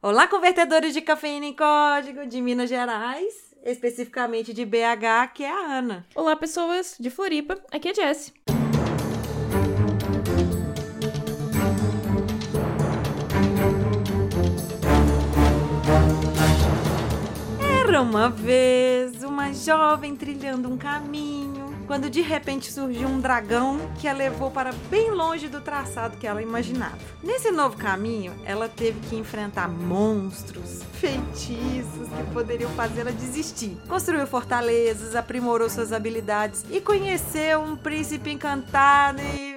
Olá, convertedores de cafeína em código de Minas Gerais, especificamente de BH, que é a Ana. Olá, pessoas de Floripa, aqui é Jess. Era uma vez uma jovem trilhando um caminho, quando de repente surgiu um dragão que a levou para bem longe do traçado que ela imaginava. Nesse novo caminho, ela teve que enfrentar monstros, feitiços que poderiam fazê-la desistir. Construiu fortalezas, aprimorou suas habilidades e conheceu um príncipe encantado e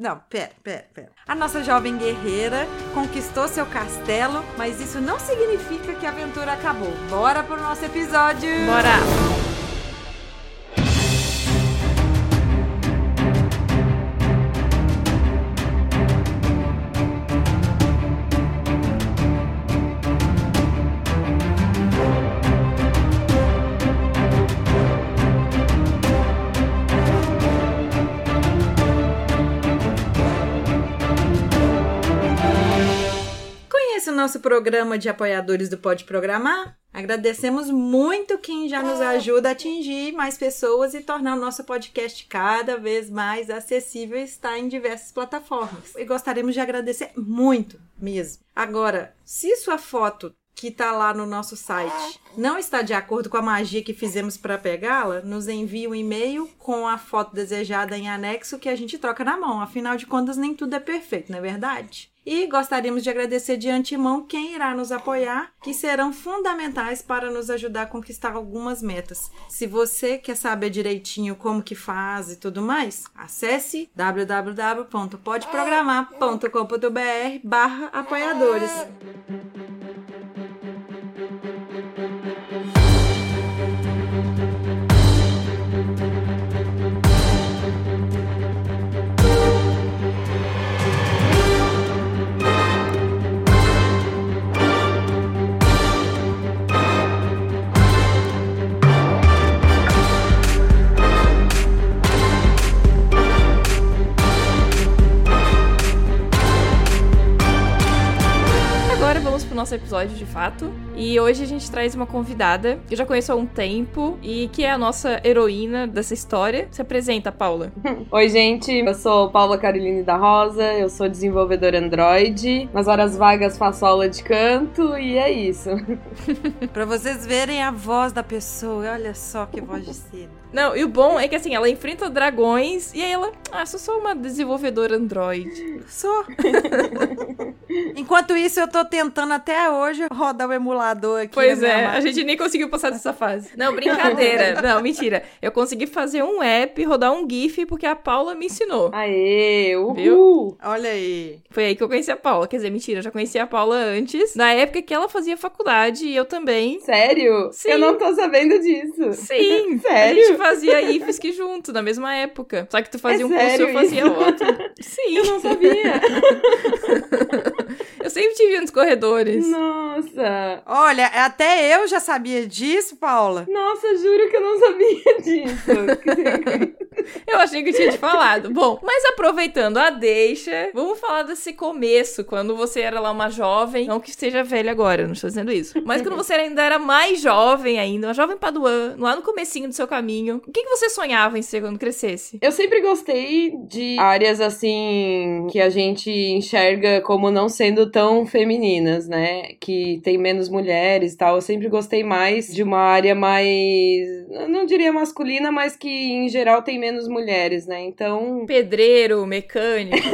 não, pera, pera, pera. A nossa jovem guerreira conquistou seu castelo, mas isso não significa que a aventura acabou. Bora pro nosso episódio! Bora! Nosso programa de apoiadores do Pode Programar? Agradecemos muito quem já nos ajuda a atingir mais pessoas e tornar o nosso podcast cada vez mais acessível e estar em diversas plataformas. E gostaríamos de agradecer muito mesmo. Agora, se sua foto que está lá no nosso site não está de acordo com a magia que fizemos para pegá-la, nos envie um e-mail com a foto desejada em anexo que a gente troca na mão. Afinal de contas, nem tudo é perfeito, não é verdade? E gostaríamos de agradecer de antemão quem irá nos apoiar, que serão fundamentais para nos ajudar a conquistar algumas metas. Se você quer saber direitinho como que faz e tudo mais, acesse www.podeprogramar.com.br barra apoiadores. Episódio de fato. E hoje a gente traz uma convidada que eu já conheço há um tempo e que é a nossa heroína dessa história. Se apresenta, Paula. Oi, gente, eu sou Paula Caroline da Rosa, eu sou desenvolvedora Android. Nas horas vagas faço aula de canto e é isso. Para vocês verem a voz da pessoa, olha só que voz de cedo. Não, e o bom é que assim, ela enfrenta dragões e aí ela, ah, sou só uma desenvolvedora Android. Sou. Enquanto isso, eu tô tentando até hoje rodar o emulador aqui. Pois é, a gente nem conseguiu passar dessa fase. Não, brincadeira. Não, mentira. Eu consegui fazer um app, rodar um GIF porque a Paula me ensinou. Aê, uhul! Viu? Olha aí. Foi aí que eu conheci a Paula. Quer dizer, mentira, eu já conhecia a Paula antes, na época que ela fazia faculdade e eu também. Sério? Sim. Eu não tô sabendo disso. Sim, Sério? a gente fazia IFSC junto, na mesma época. Só que tu fazia É um curso e eu fazia isso? outro. Sim. Eu não sabia. Eu sempre te vi nos corredores. Nossa! Olha, até eu já sabia disso, Paula. Nossa, juro que eu não sabia disso. Eu achei que eu tinha te falado. Bom, mas aproveitando a deixa, vamos falar desse começo, quando você era lá uma jovem. Não que seja velha agora, não estou dizendo isso. Mas quando você ainda era mais jovem ainda, uma jovem paduã, lá no comecinho do seu caminho. O que, que você sonhava em ser quando crescesse? Eu sempre gostei de áreas assim que a gente enxerga como não sendo tão femininas, né? Que tem menos mulheres e tal. Eu sempre gostei mais de uma área mais. eu não diria masculina, mas que em geral tem menos mulheres, né? Então. Pedreiro, mecânico.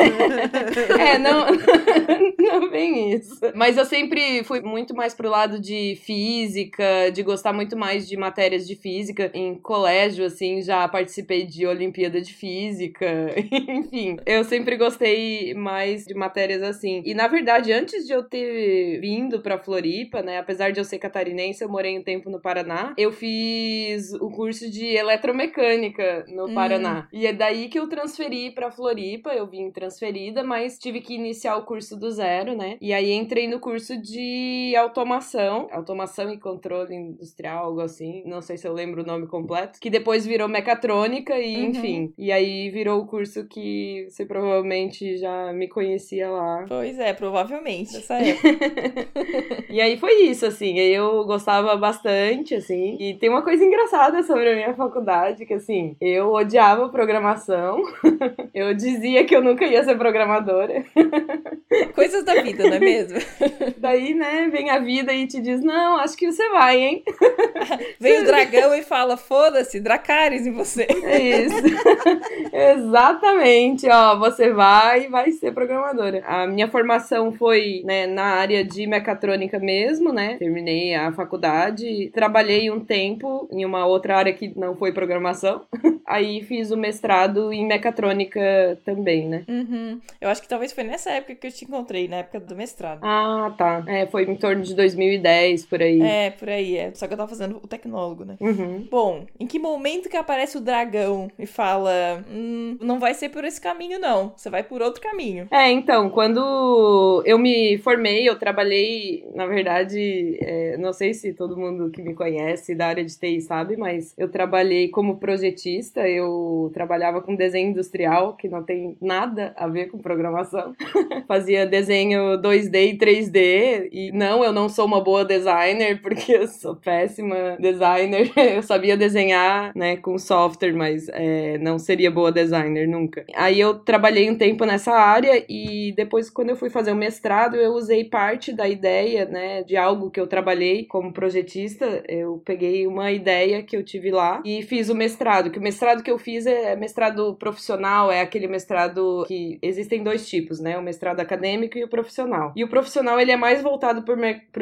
É, não, não bem isso. Mas eu sempre fui muito mais pro lado de física, de gostar muito mais de matérias de física. Em colégio, assim, já participei de Olimpíada de Física. Enfim, eu sempre gostei mais de matérias assim. E na verdade, antes de eu ter vindo pra Floripa, né, apesar de eu ser catarinense, eu morei um tempo no Paraná, eu fiz o curso de eletromecânica no Hum. Paraná. E é daí que eu transferi pra Floripa, eu vim transferida, mas tive que iniciar o curso do zero, né? E aí entrei no curso de automação, automação e controle industrial, algo assim, não sei se eu lembro o nome completo, que depois virou mecatrônica e Uhum. enfim. E aí virou o curso que você provavelmente já me conhecia lá. Pois é, provavelmente. Exatamente, dessa época. e aí foi isso, assim. Eu gostava bastante, assim. E tem uma coisa engraçada sobre a minha faculdade, que assim, eu odiava programação. eu dizia que eu nunca ia ser programadora. Coisas da vida, não é mesmo? Daí, né, vem a vida e te diz: não, acho que você vai, hein? vem o dragão e fala: foda-se, Dracarys em você. É isso. Exatamente, ó, você vai e vai ser programadora. A minha formação foi, né, na área de mecatrônica mesmo, né? Terminei a faculdade, trabalhei um tempo em uma outra área que não foi programação. Aí fiz o mestrado em mecatrônica também, né? Uhum. Eu acho que talvez foi nessa época que eu te encontrei, na época do mestrado. Ah, tá. É, foi em torno de 2010, por aí. É, por aí, é. Só que eu tava fazendo o tecnólogo, né? Uhum. Bom, em que momento que aparece o dragão e fala: hum, não vai ser por esse caminho, não. Você vai por outro caminho. É, então, quando eu me formei, eu trabalhei, na verdade, é, não sei se todo mundo que me conhece da área de TI sabe, mas eu trabalhei como projetista eu trabalhava com desenho industrial, que não tem nada a ver com programação. Fazia desenho 2D e 3D. E não, eu não sou uma boa designer, porque eu sou péssima designer. Eu sabia desenhar, né, com software, mas é, não seria boa designer nunca. Aí eu trabalhei um tempo nessa área e depois, quando eu fui fazer o mestrado, eu usei parte da ideia, né, de algo que eu trabalhei como projetista. Eu peguei uma ideia que eu tive lá e fiz o mestrado, que o mestrado mestrado que eu fiz é mestrado profissional, é aquele mestrado que existem dois tipos, né? O mestrado acadêmico e o profissional. E o profissional ele é mais voltado para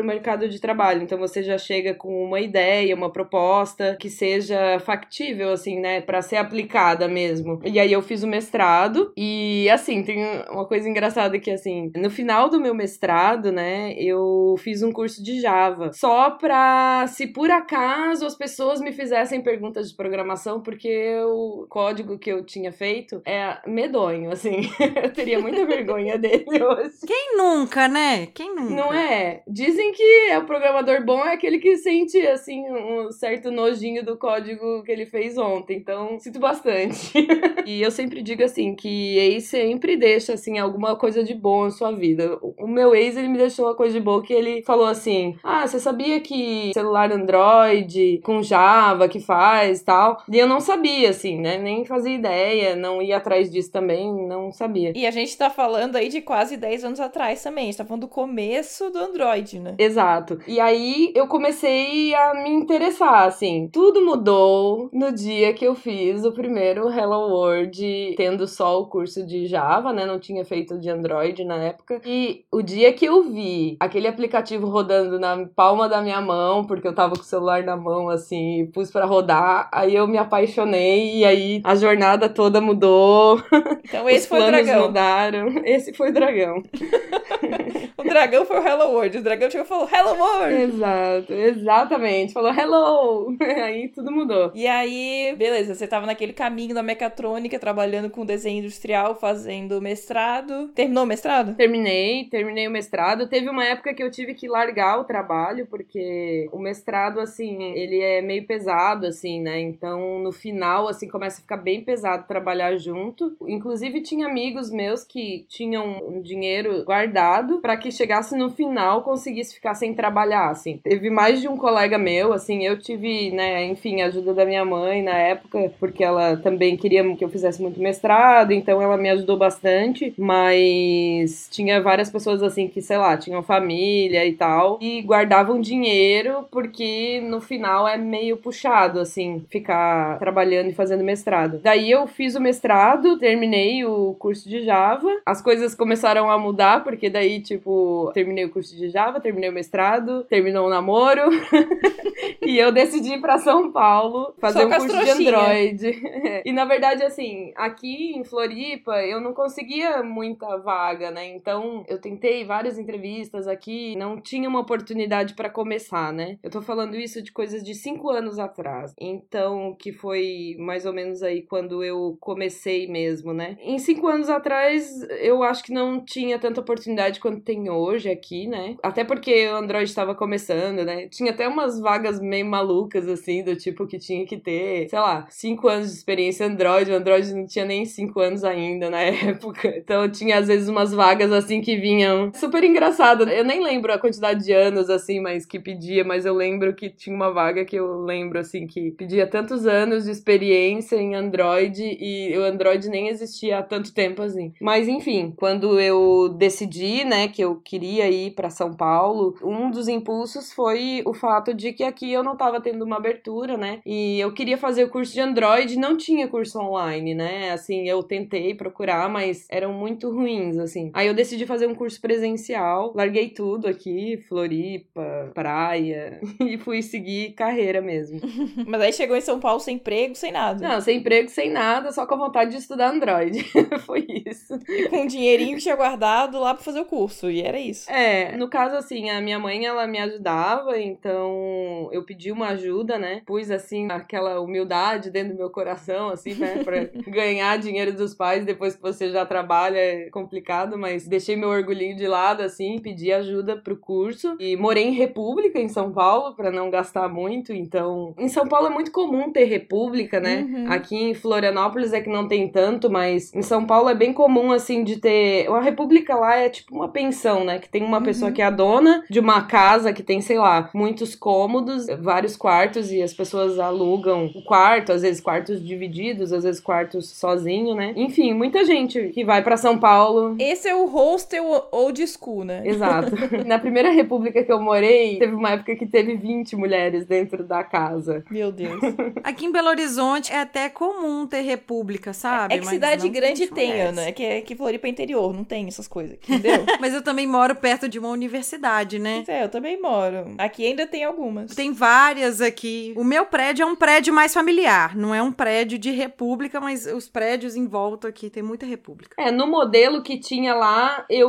o mercado de trabalho, então você já chega com uma ideia, uma proposta que seja factível, assim, né? Para ser aplicada mesmo. E aí eu fiz o mestrado e, assim, tem uma coisa engraçada que, assim, no final do meu mestrado, né? Eu fiz um curso de Java só para se por acaso as pessoas me fizessem perguntas de programação, porque o código que eu tinha feito é medonho, assim. eu teria muita vergonha dele hoje. Quem nunca, né? Quem nunca? Não é? Dizem que é o programador bom é aquele que sente, assim, um certo nojinho do código que ele fez ontem. Então, sinto bastante. e eu sempre digo, assim, que ex sempre deixa, assim, alguma coisa de bom na sua vida. O meu ex, ele me deixou uma coisa de boa que ele falou assim, ah, você sabia que celular Android com Java que faz tal? E eu não sabia assim, né? Nem fazia ideia, não ia atrás disso também, não sabia. E a gente tá falando aí de quase 10 anos atrás também, a gente tá falando do começo do Android, né? Exato. E aí eu comecei a me interessar, assim. Tudo mudou no dia que eu fiz o primeiro Hello World, tendo só o curso de Java, né? Não tinha feito de Android na época. E o dia que eu vi aquele aplicativo rodando na palma da minha mão, porque eu tava com o celular na mão, assim, e pus para rodar, aí eu me apaixonei e aí a jornada toda mudou. Então esse foi o dragão. mudaram. Esse foi o dragão. o dragão foi o Hello World. O dragão chegou e falou Hello World. Exato, exatamente. Falou Hello. aí tudo mudou. E aí, beleza, você tava naquele caminho da mecatrônica, trabalhando com desenho industrial, fazendo mestrado. Terminou o mestrado? Terminei, terminei o mestrado. Teve uma época que eu tive que largar o trabalho, porque o mestrado, assim, ele é meio pesado, assim, né? Então, no final assim, começa a ficar bem pesado trabalhar junto. Inclusive, tinha amigos meus que tinham um dinheiro guardado para que chegasse no final conseguisse ficar sem trabalhar, assim. Teve mais de um colega meu, assim, eu tive, né, enfim, a ajuda da minha mãe na época, porque ela também queria que eu fizesse muito mestrado, então ela me ajudou bastante, mas tinha várias pessoas, assim, que, sei lá, tinham família e tal, e guardavam dinheiro porque no final é meio puxado, assim, ficar trabalhando e fazendo mestrado. Daí eu fiz o mestrado, terminei o curso de Java. As coisas começaram a mudar, porque daí, tipo, terminei o curso de Java, terminei o mestrado, terminou o namoro. e eu decidi ir pra São Paulo fazer Só um curso de Android. e na verdade, assim, aqui em Floripa eu não conseguia muita vaga, né? Então eu tentei várias entrevistas aqui, não tinha uma oportunidade para começar, né? Eu tô falando isso de coisas de cinco anos atrás. Então, que foi mais ou menos aí quando eu comecei mesmo, né? Em cinco anos atrás, eu acho que não tinha tanta oportunidade quanto tem hoje aqui, né? Até porque o Android estava começando, né? Tinha até umas vagas meio malucas, assim, do tipo que tinha que ter, sei lá, cinco anos de experiência Android. O Android não tinha nem cinco anos ainda na época. Então tinha às vezes umas vagas assim que super engraçado. Eu nem lembro a quantidade de anos, assim, mas que pedia, mas eu lembro que tinha uma vaga que eu lembro, assim, que pedia tantos anos de experiência em Android e o Android nem existia há tanto tempo assim. Mas enfim, quando eu decidi, né, que eu queria ir para São Paulo, um dos impulsos foi o fato de que aqui eu não estava tendo uma abertura, né? E eu queria fazer o curso de Android, não tinha curso online, né? Assim, eu tentei procurar, mas eram muito ruins, assim. Aí eu decidi fazer um curso presencial, larguei tudo aqui, Floripa, praia, e fui seguir carreira mesmo. Mas aí chegou em São Paulo sem emprego, sem nada. Não, sem emprego, sem nada, só com a vontade de estudar Android. foi isso. E com um dinheirinho que tinha guardado lá pra fazer o curso, e era isso. É, no caso, assim, a minha mãe, ela me ajudava, então eu pedi uma ajuda, né? Pus, assim, aquela humildade dentro do meu coração, assim, né? Pra ganhar dinheiro dos pais depois que você já trabalha é complicado, mas deixei meu de lado, assim, pedi ajuda pro curso. E morei em República, em São Paulo, para não gastar muito, então... Em São Paulo é muito comum ter República, né? Uhum. Aqui em Florianópolis é que não tem tanto, mas em São Paulo é bem comum, assim, de ter... A República lá é tipo uma pensão, né? Que tem uma Uhum. pessoa que é a dona de uma casa que tem, sei lá, muitos cômodos, vários quartos, e as pessoas alugam o quarto, às vezes quartos divididos, às vezes quartos sozinho, né? Enfim, muita gente que vai pra São Paulo. Esse é o hostel old school, né? Exato. Na primeira república que eu morei, teve uma época que teve 20 mulheres dentro da casa. Meu Deus. Aqui em Belo Horizonte é até comum ter república, sabe? É que Mas cidade grande tem, mulheres. Ana. É que, é que Floripa é interior, não tem essas coisas, entendeu? Mas eu também moro perto de uma universidade, né? É, eu também moro. Aqui ainda tem algumas. Tem várias aqui. O meu prédio é um prédio mais familiar, não é um prédio de república, mas os prédios em volta aqui tem muita república. É, no modelo que tinha lá, eu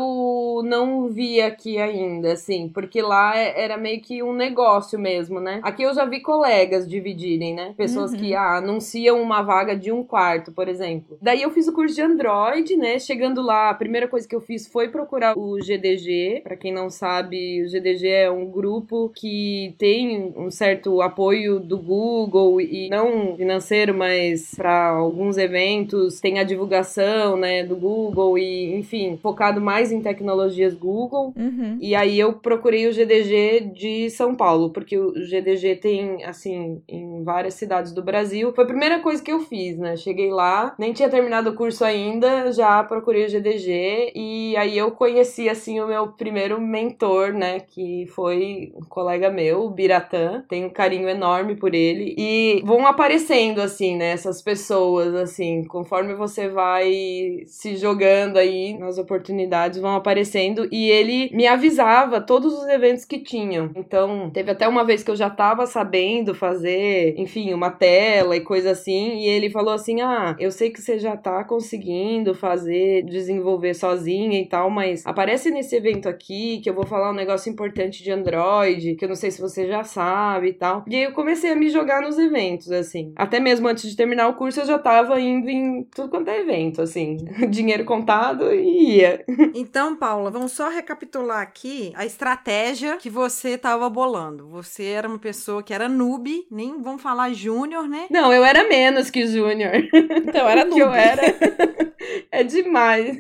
não vi aqui ainda, assim, porque lá é- era meio que um negócio mesmo, né? Aqui eu já vi colegas dividirem, né? Pessoas Uhum. que ah, anunciam uma vaga de um quarto, por exemplo. Daí eu fiz o curso de Android, né? Chegando lá, a primeira coisa que eu fiz foi procurar o GDG. Pra quem não sabe, o GDG é um grupo que tem um certo apoio do Google e não financeiro, mas para alguns eventos tem a divulgação, né, do Google e, enfim, focado mais em tecnologias Google. Uhum. E aí eu procurei o GDG de São Paulo, porque o GDG tem, assim, em várias cidades do Brasil. Foi a primeira coisa que eu fiz, né? Cheguei lá, nem tinha terminado o curso ainda, já procurei o GDG e aí eu conheci, assim, o meu primeiro mentor, né? Que foi um colega meu, o Biratã. Tenho um carinho enorme por ele. E vão aparecendo, assim, né? Essas pessoas, assim, conforme você vai se jogando aí nas oportunidades, vão aparecendo. E ele me avisava todos os eventos que tinham. Então, teve até uma vez que eu já tava sabendo fazer, enfim, uma tela e coisa assim. E ele falou assim: Ah, eu sei que você já tá conseguindo fazer, desenvolver sozinha e tal, mas aparece nesse evento aqui que eu vou falar um negócio importante de Android, que eu não sei se você já sabe e tal. E aí eu comecei a me jogar nos eventos, assim. Até mesmo antes de terminar o curso, eu já tava indo em tudo quanto é evento, assim. Dinheiro contado e ia. Então, Paula, vamos só recapitular aqui a estratégia que você estava bolando. Você era uma pessoa que era noob, nem vamos falar júnior, né? Não, eu era menos que Júnior. Então, era noob. eu era. é demais.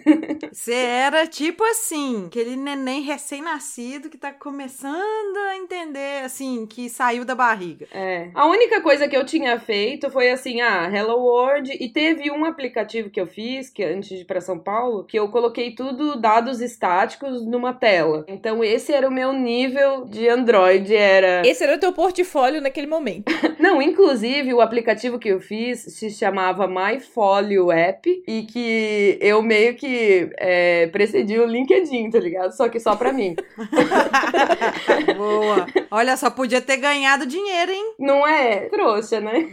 Você era tipo assim, aquele neném recém-nascido que tá começando a entender, assim, que saiu da barriga. É. A única coisa que eu tinha feito foi assim, ah, Hello World, e teve um aplicativo que eu fiz, que antes de ir pra São Paulo, que eu coloquei tudo dados estáticos numa tela. Então esse era o meu nível de Android, era Esse era o teu portfólio naquele momento. Não, inclusive o aplicativo que eu fiz se chamava MyFolio App e que eu meio que é, precedi o LinkedIn, tá ligado? Só que só pra mim. Boa. Olha só, podia ter ganhado dinheiro, hein? Não é trouxa, né?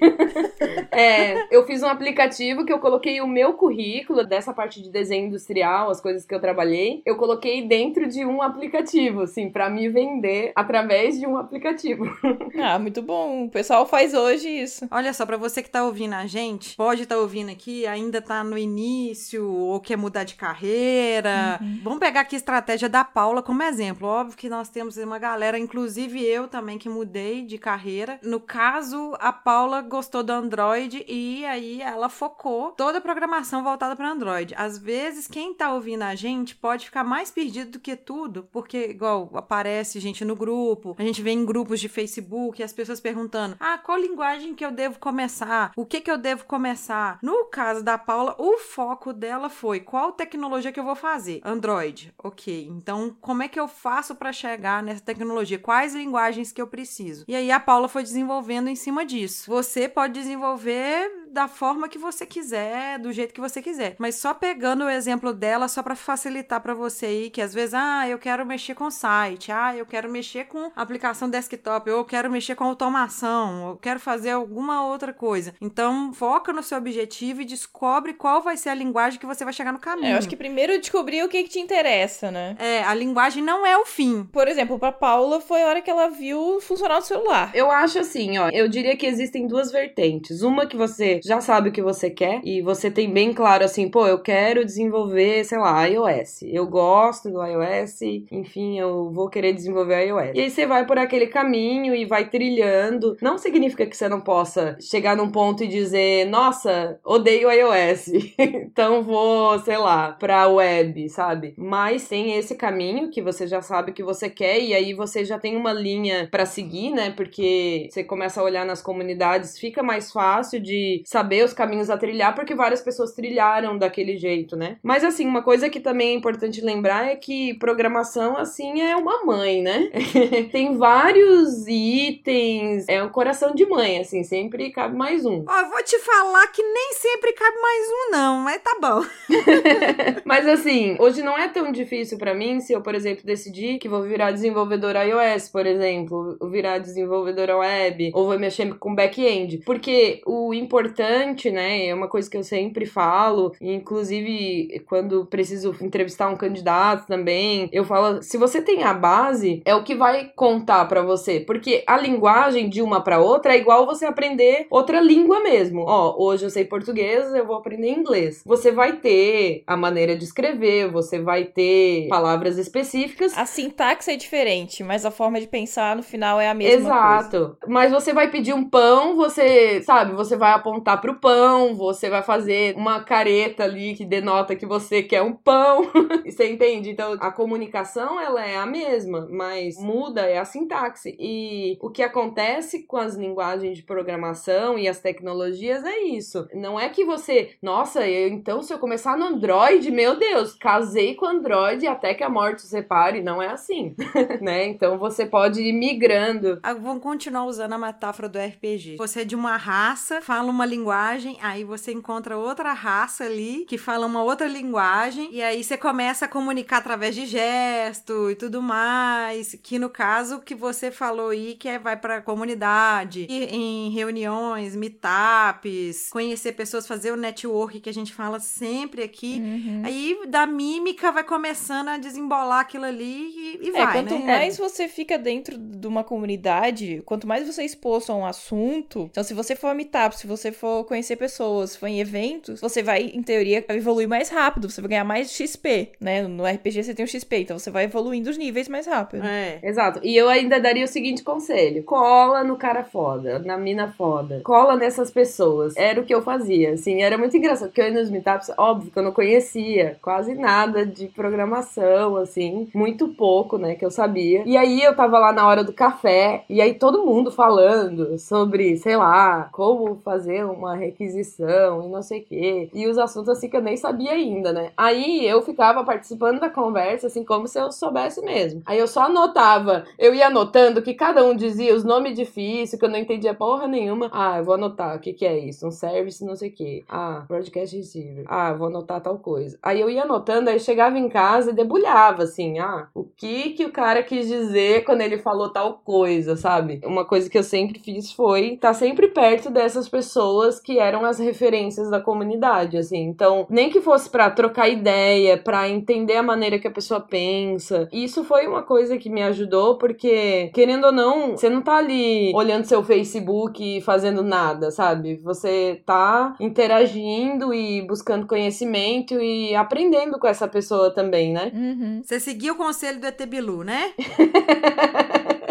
é, eu fiz um aplicativo que eu coloquei o meu currículo dessa parte de desenho industrial, as coisas que eu trabalhei, eu coloquei dentro de um aplicativo, assim, pra me vender através de um aplicativo. Ah, muito bom. O pessoal faz hoje isso. Olha só, pra você que tá ouvindo a gente, pode estar ouvindo aqui, ainda tá no início início ou quer mudar de carreira. Uhum. Vamos pegar aqui a estratégia da Paula como exemplo. Óbvio que nós temos uma galera, inclusive eu também, que mudei de carreira. No caso, a Paula gostou do Android e aí ela focou toda a programação voltada para Android. Às vezes, quem tá ouvindo a gente pode ficar mais perdido do que tudo, porque, igual, aparece gente no grupo, a gente vê em grupos de Facebook as pessoas perguntando: ah, qual linguagem que eu devo começar? O que que eu devo começar? No caso da Paula, o foco dela foi qual tecnologia que eu vou fazer? Android. Ok. Então, como é que eu faço para chegar nessa tecnologia? Quais linguagens que eu preciso? E aí a Paula foi desenvolvendo em cima disso. Você pode desenvolver da forma que você quiser, do jeito que você quiser. Mas só pegando o exemplo dela, só para facilitar para você aí, que às vezes, ah, eu quero mexer com site, ah, eu quero mexer com aplicação desktop, ou eu quero mexer com automação, ou eu quero fazer alguma outra coisa. Então, foca no seu objetivo e descobre qual vai ser a linguagem que você vai chegar no caminho. É, eu acho que primeiro descobrir o que, que te interessa, né? É, a linguagem não é o fim. Por exemplo, pra Paula foi a hora que ela viu funcionar o celular. Eu acho assim, ó, eu diria que existem duas vertentes. Uma que você já sabe o que você quer e você tem bem claro assim, pô, eu quero desenvolver, sei lá, iOS. Eu gosto do iOS, enfim, eu vou querer desenvolver iOS. E aí você vai por aquele caminho e vai trilhando. Não significa que você não possa chegar num ponto e dizer, nossa, odeio iOS, então vou, sei lá, pra web, sabe? Mas tem esse caminho que você já sabe que você quer e aí você já tem uma linha para seguir, né? Porque você começa a olhar nas comunidades, fica mais fácil de saber os caminhos a trilhar, porque várias pessoas trilharam daquele jeito, né? Mas assim, uma coisa que também é importante lembrar é que programação, assim, é uma mãe, né? Tem vários itens, é um coração de mãe, assim, sempre cabe mais um. Ó, vou te falar que nem sempre cabe mais um, não, mas tá bom. mas assim, hoje não é tão difícil para mim se eu, por exemplo, decidir que vou virar desenvolvedora iOS, por exemplo, virar desenvolvedora web, ou vou mexer com back-end, porque o importante importante, né? É uma coisa que eu sempre falo, inclusive quando preciso entrevistar um candidato também, eu falo, se você tem a base, é o que vai contar para você, porque a linguagem de uma para outra é igual você aprender outra língua mesmo. Ó, hoje eu sei português, eu vou aprender inglês. Você vai ter a maneira de escrever, você vai ter palavras específicas. A sintaxe é diferente, mas a forma de pensar no final é a mesma Exato. Coisa. Mas você vai pedir um pão, você, sabe, você vai apontar pro pão, você vai fazer uma careta ali que denota que você quer um pão. você entende? Então, a comunicação ela é a mesma, mas muda é a sintaxe. E o que acontece com as linguagens de programação e as tecnologias é isso. Não é que você, nossa, eu, então se eu começar no Android, meu Deus, casei com Android até que a morte separe. Não é assim, né? Então você pode ir migrando. Ah, vamos continuar usando a metáfora do RPG. Você é de uma raça, fala uma linguagem aí você encontra outra raça ali que fala uma outra linguagem, e aí você começa a comunicar através de gesto e tudo mais, que no caso que você falou aí, que é vai pra comunidade, e em reuniões, meetups, conhecer pessoas, fazer o network que a gente fala sempre aqui, uhum. aí da mímica vai começando a desembolar aquilo ali e, e é, vai, quanto né? mais você fica dentro de uma comunidade, quanto mais você é exposto a um assunto, então se você for a meetup, se você for conhecer pessoas, for em eventos, você vai, em teoria, evoluir mais rápido, você vai ganhar mais XP, né? No RPG você tem o XP, então você vai evoluindo os níveis mais rápido. É. Exato. E eu ainda daria o seguinte conselho: cola no cara foda, na mina foda. Cola nessas pessoas. Era o que eu fazia, assim, era muito engraçado, porque eu ia nos meetups, óbvio que eu não conhecia quase nada de programação, assim, muito pouco, né, que eu sabia. E aí eu tava lá na hora do café, e aí todo mundo falando sobre, sei lá, como fazer uma requisição e não sei o quê. E os assuntos assim que eu nem sabia ainda, né? Aí eu ficava participando da conversa, assim, como se eu soubesse mesmo. Aí eu só anotava, eu ia anotando que cada um dizia os nomes difíceis, que eu não entendia porra nenhuma. Ah, eu vou anotar, o que que é isso? Um service não sei o quê. Ah, broadcast receiver. Ah, vou anotar tal coisa. Aí eu ia anotando, aí chegava em casa e debulhava, assim, ah, o que que o cara quis dizer quando ele falou tal coisa, sabe? Uma coisa que eu sempre fiz foi estar tá sempre perto dessas pessoas pessoas que eram as referências da comunidade, assim. Então, nem que fosse para trocar ideia, para entender a maneira que a pessoa pensa. Isso foi uma coisa que me ajudou, porque, querendo ou não, você não tá ali olhando seu Facebook e fazendo nada, sabe? Você tá interagindo e buscando conhecimento e aprendendo com essa pessoa também, né? Uhum. Você seguiu o conselho do ET Bilu, né?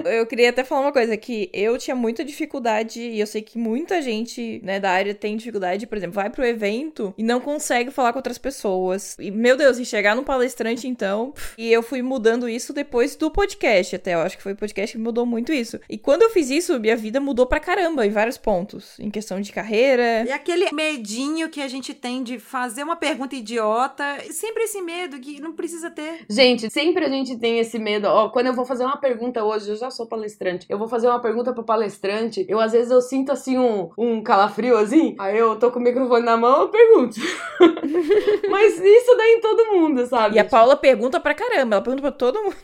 eu queria até falar uma coisa, que eu tinha muita dificuldade, e eu sei que muita gente, né, da área tem dificuldade, por exemplo, vai pro evento e não consegue falar com outras pessoas. E, meu Deus, e chegar num palestrante, então. E eu fui mudando isso depois do podcast, até. Eu acho que foi o podcast que mudou muito isso. E quando eu fiz isso, minha vida mudou pra caramba em vários pontos. Em questão de carreira. E aquele medinho que a gente tem de fazer uma pergunta idiota, sempre esse medo que não precisa ter. Gente, sempre a gente tem esse medo. Ó, quando eu vou fazer uma pergunta hoje, eu já sou palestrante. Eu vou fazer uma pergunta pro palestrante. Eu, às vezes, eu sinto assim um, um calafrio assim. Aí eu tô com o microfone na mão, eu pergunto. Mas isso daí em todo mundo, sabe? E a Paula pergunta pra caramba, ela pergunta pra todo mundo.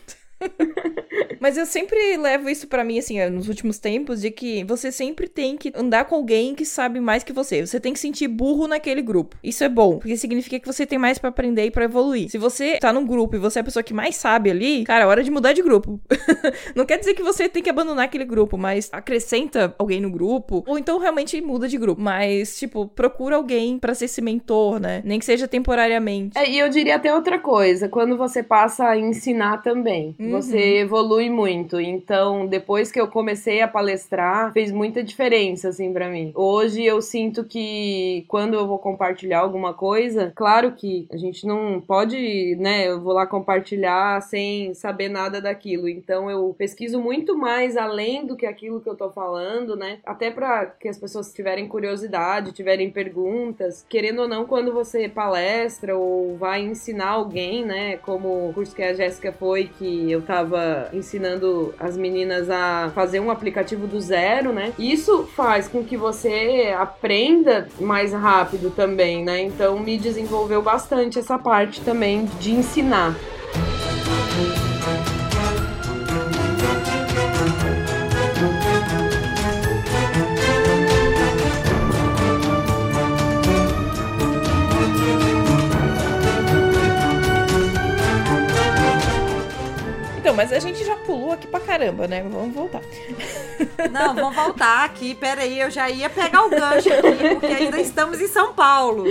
Mas eu sempre levo isso para mim, assim, nos últimos tempos, de que você sempre tem que andar com alguém que sabe mais que você. Você tem que sentir burro naquele grupo. Isso é bom, porque significa que você tem mais para aprender e para evoluir. Se você tá num grupo e você é a pessoa que mais sabe ali, cara, é hora de mudar de grupo. Não quer dizer que você tem que abandonar aquele grupo, mas acrescenta alguém no grupo, ou então realmente muda de grupo. Mas, tipo, procura alguém para ser esse mentor, né? Nem que seja temporariamente. É, e eu diria até outra coisa, quando você passa a ensinar também. Uhum. Você evolui muito. Então, depois que eu comecei a palestrar, fez muita diferença, assim, para mim. Hoje eu sinto que quando eu vou compartilhar alguma coisa, claro que a gente não pode, né? Eu vou lá compartilhar sem saber nada daquilo. Então, eu pesquiso muito mais além do que aquilo que eu tô falando, né? Até para que as pessoas tiverem curiosidade, tiverem perguntas. Querendo ou não, quando você palestra ou vai ensinar alguém, né? Como o curso que a Jéssica foi, que eu tava ensinando as meninas a fazer um aplicativo do zero, né? Isso faz com que você aprenda mais rápido também, né? Então me desenvolveu bastante essa parte também de ensinar. Mas a gente já pulou aqui pra caramba, né? Vamos voltar. Não, vamos voltar aqui. Pera aí, eu já ia pegar o gancho aqui, porque ainda estamos em São Paulo.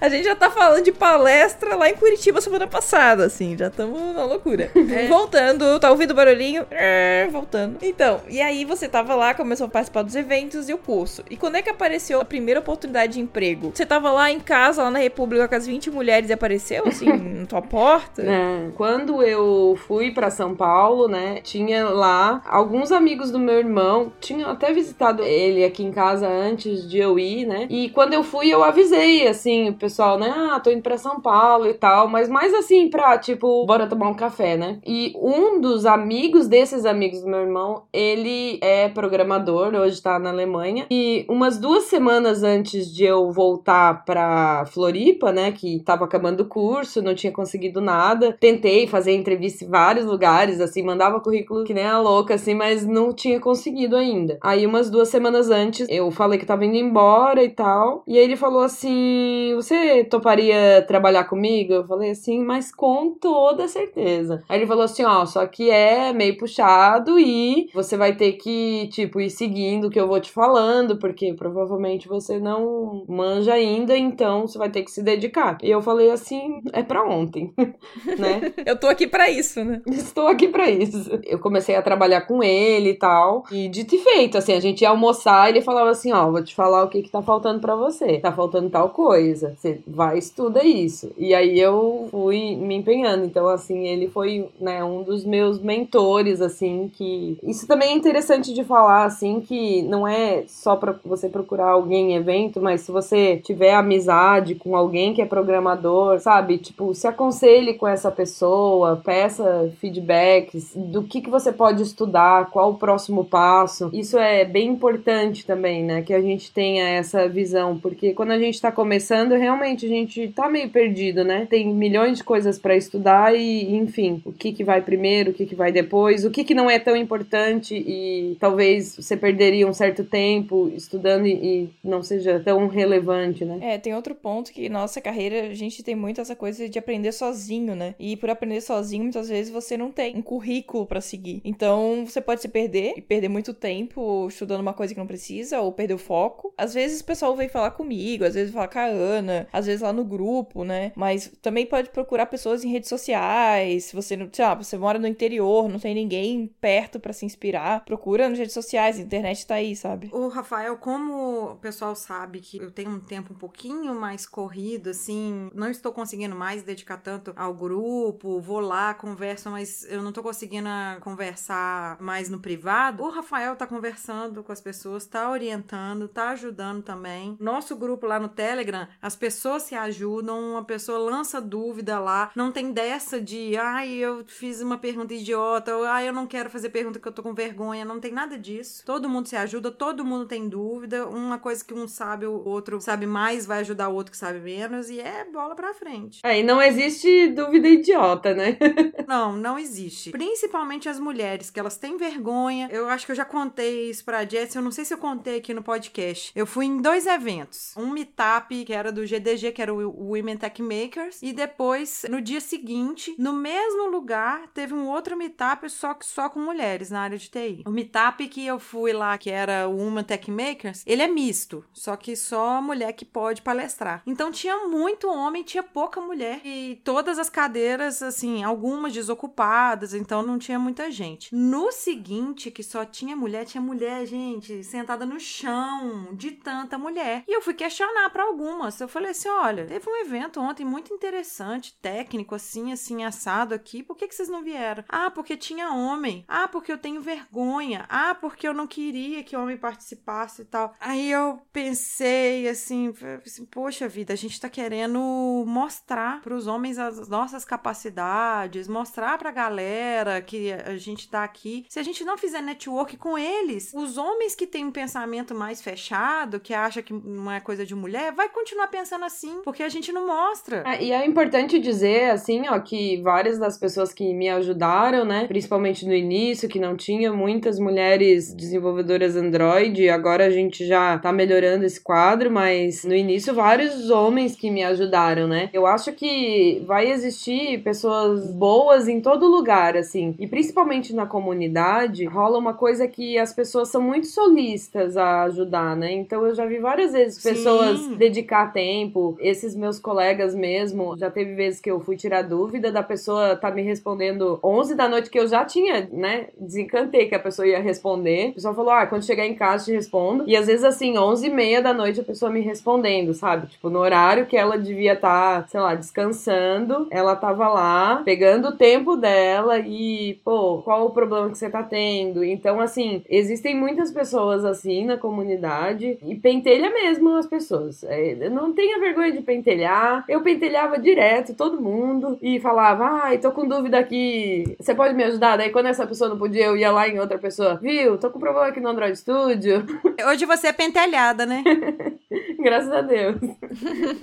A gente já tá falando de palestra lá em Curitiba semana passada, assim. Já estamos na loucura. É. Voltando, tá ouvindo o barulhinho? É, voltando. Então, e aí você tava lá, começou a participar dos eventos e o curso. E quando é que apareceu a primeira oportunidade de emprego? Você tava lá em casa, lá na República, com as 20 mulheres e apareceu, assim, na tua porta? É. Quando eu fui para São Paulo, né? Tinha lá alguns amigos do meu irmão, tinham até visitado ele aqui em casa antes de eu ir, né? E quando eu fui, eu avisei, assim, o pessoal, né? Ah, tô indo pra São Paulo e tal, mas mais assim, pra, tipo, bora tomar um café, né? E um dos amigos desses amigos do meu irmão, ele é programador, hoje tá na Alemanha, e umas duas semanas antes de eu voltar pra Floripa, né? Que tava acabando o curso, não tinha conseguido nada, tentei fazer entrevista em vários lugares, assim, mandava currículo que nem a louca, assim, mas não tinha conseguido ainda. Aí, umas duas semanas antes, eu falei que tava indo embora e tal. E aí ele falou assim: Você toparia trabalhar comigo? Eu falei assim, mas com toda certeza. Aí ele falou assim: Ó, só que é meio puxado e você vai ter que, tipo, ir seguindo o que eu vou te falando, porque provavelmente você não manja ainda, então você vai ter que se dedicar. E eu falei assim: É pra ontem, né? eu tô aqui para isso, né? Estou aqui para isso. Eu comecei a trabalhar com ele e tal. E dito e feito, assim, a gente ia almoçar e ele falava assim: Ó, vou te falar o que que tá faltando para você. Tá faltando tal coisa. Você vai estuda isso. E aí eu fui me empenhando. Então, assim, ele foi, né, um dos meus mentores, assim, que. Isso também é interessante de falar, assim, que não é só para você procurar alguém em evento, mas se você tiver amizade com alguém que é programador, sabe? Tipo, se aconselhe com essa pessoa, peça feedback feedbacks do que, que você pode estudar, qual o próximo passo. Isso é bem importante também, né? Que a gente tenha essa visão, porque quando a gente tá começando, realmente a gente tá meio perdido, né? Tem milhões de coisas para estudar e, enfim, o que que vai primeiro, o que que vai depois, o que que não é tão importante e talvez você perderia um certo tempo estudando e, e não seja tão relevante, né? É, tem outro ponto que nossa carreira a gente tem muito essa coisa de aprender sozinho, né? E por aprender sozinho, muitas vezes você não tem um currículo para seguir. Então, você pode se perder e perder muito tempo estudando uma coisa que não precisa ou perder o foco. Às vezes o pessoal vem falar comigo, às vezes fala com a Ana, às vezes lá no grupo, né? Mas também pode procurar pessoas em redes sociais. Se você não, sei lá, você mora no interior, não tem ninguém perto para se inspirar, procura nas redes sociais, a internet tá aí, sabe? O Rafael, como o pessoal sabe que eu tenho um tempo um pouquinho mais corrido, assim, não estou conseguindo mais dedicar tanto ao grupo, vou lá, converso, mas eu não tô conseguindo conversar mais no privado. O Rafael tá conversando com as pessoas, tá orientando, tá ajudando também. Nosso grupo lá no Telegram, as pessoas se ajudam, uma pessoa lança dúvida lá, não tem dessa de, ai, eu fiz uma pergunta idiota, ou ai, eu não quero fazer pergunta que eu tô com vergonha, não tem nada disso. Todo mundo se ajuda, todo mundo tem dúvida, uma coisa que um sabe, o outro sabe mais, vai ajudar o outro que sabe menos, e é bola pra frente. É, e não existe dúvida idiota, né? não, não existe. Principalmente as mulheres, que elas têm vergonha. Eu acho que eu já contei isso pra Jess, eu não sei se eu contei aqui no podcast. Eu fui em dois eventos. Um meetup, que era do GDG, que era o Women Tech Makers, e depois, no dia seguinte, no mesmo lugar, teve um outro meetup, só só com mulheres na área de TI. O meetup que eu fui lá, que era o Women Tech Makers, ele é misto, só que só mulher que pode palestrar. Então tinha muito homem, tinha pouca mulher, e todas as cadeiras, assim, algumas desocupadas, então não tinha muita gente. No seguinte, que só tinha mulher, tinha mulher, gente, sentada no chão, de tanta mulher. E eu fui questionar para algumas. Eu falei assim: olha, teve um evento ontem muito interessante, técnico, assim, assim, assado aqui. Por que, que vocês não vieram? Ah, porque tinha homem. Ah, porque eu tenho vergonha. Ah, porque eu não queria que homem participasse e tal. Aí eu pensei assim, assim poxa vida, a gente tá querendo mostrar para os homens as nossas capacidades, mostrar pra galera que a gente tá aqui. Se a gente não fizer network com eles, os homens que têm um pensamento mais fechado, que acha que não é coisa de mulher, vai continuar pensando assim, porque a gente não mostra. É, e é importante dizer, assim, ó, que várias das pessoas que me ajudaram, né, principalmente no início, que não tinha muitas mulheres desenvolvedoras Android, agora a gente já tá melhorando esse quadro, mas no início vários homens que me ajudaram, né? Eu acho que vai existir pessoas boas em todo lugar, assim, e principalmente na comunidade, rola uma coisa que as pessoas são muito solistas a ajudar, né? Então eu já vi várias vezes pessoas Sim. dedicar tempo, esses meus colegas mesmo, já teve vezes que eu fui tirar dúvida da pessoa tá me respondendo 11 da noite que eu já tinha, né, desencantei que a pessoa ia responder. A pessoa falou: "Ah, quando chegar em casa te respondo". E às vezes assim, 11 e meia da noite a pessoa me respondendo, sabe? Tipo, no horário que ela devia estar, tá, sei lá, descansando, ela tava lá, pegando o tempo dela e, pô, qual o problema que você tá tendo? Então, assim, existem muitas pessoas assim na comunidade e pentelha mesmo as pessoas. É, não tenha vergonha de pentelhar. Eu pentelhava direto todo mundo e falava, ai, tô com dúvida aqui, você pode me ajudar? Daí quando essa pessoa não podia, eu ia lá em outra pessoa, viu? Tô com problema aqui no Android Studio. Hoje você é pentelhada, né? Graças a Deus.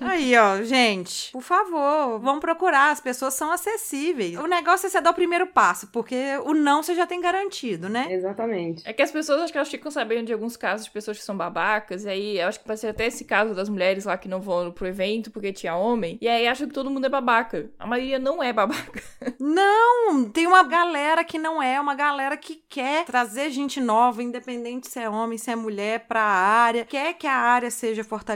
Aí, ó, gente, por favor, vão procurar, as pessoas são acessíveis. O negócio é você dar o primeiro passo, porque o não você já tem garantido, né? Exatamente. É que as pessoas, acho que elas ficam sabendo de alguns casos de pessoas que são babacas, e aí acho que pode ser até esse caso das mulheres lá que não vão pro evento porque tinha homem, e aí acham que todo mundo é babaca. A maioria não é babaca. Não, tem uma galera que não é, uma galera que quer trazer gente nova, independente se é homem, se é mulher, pra área, quer que a área seja fortalecida,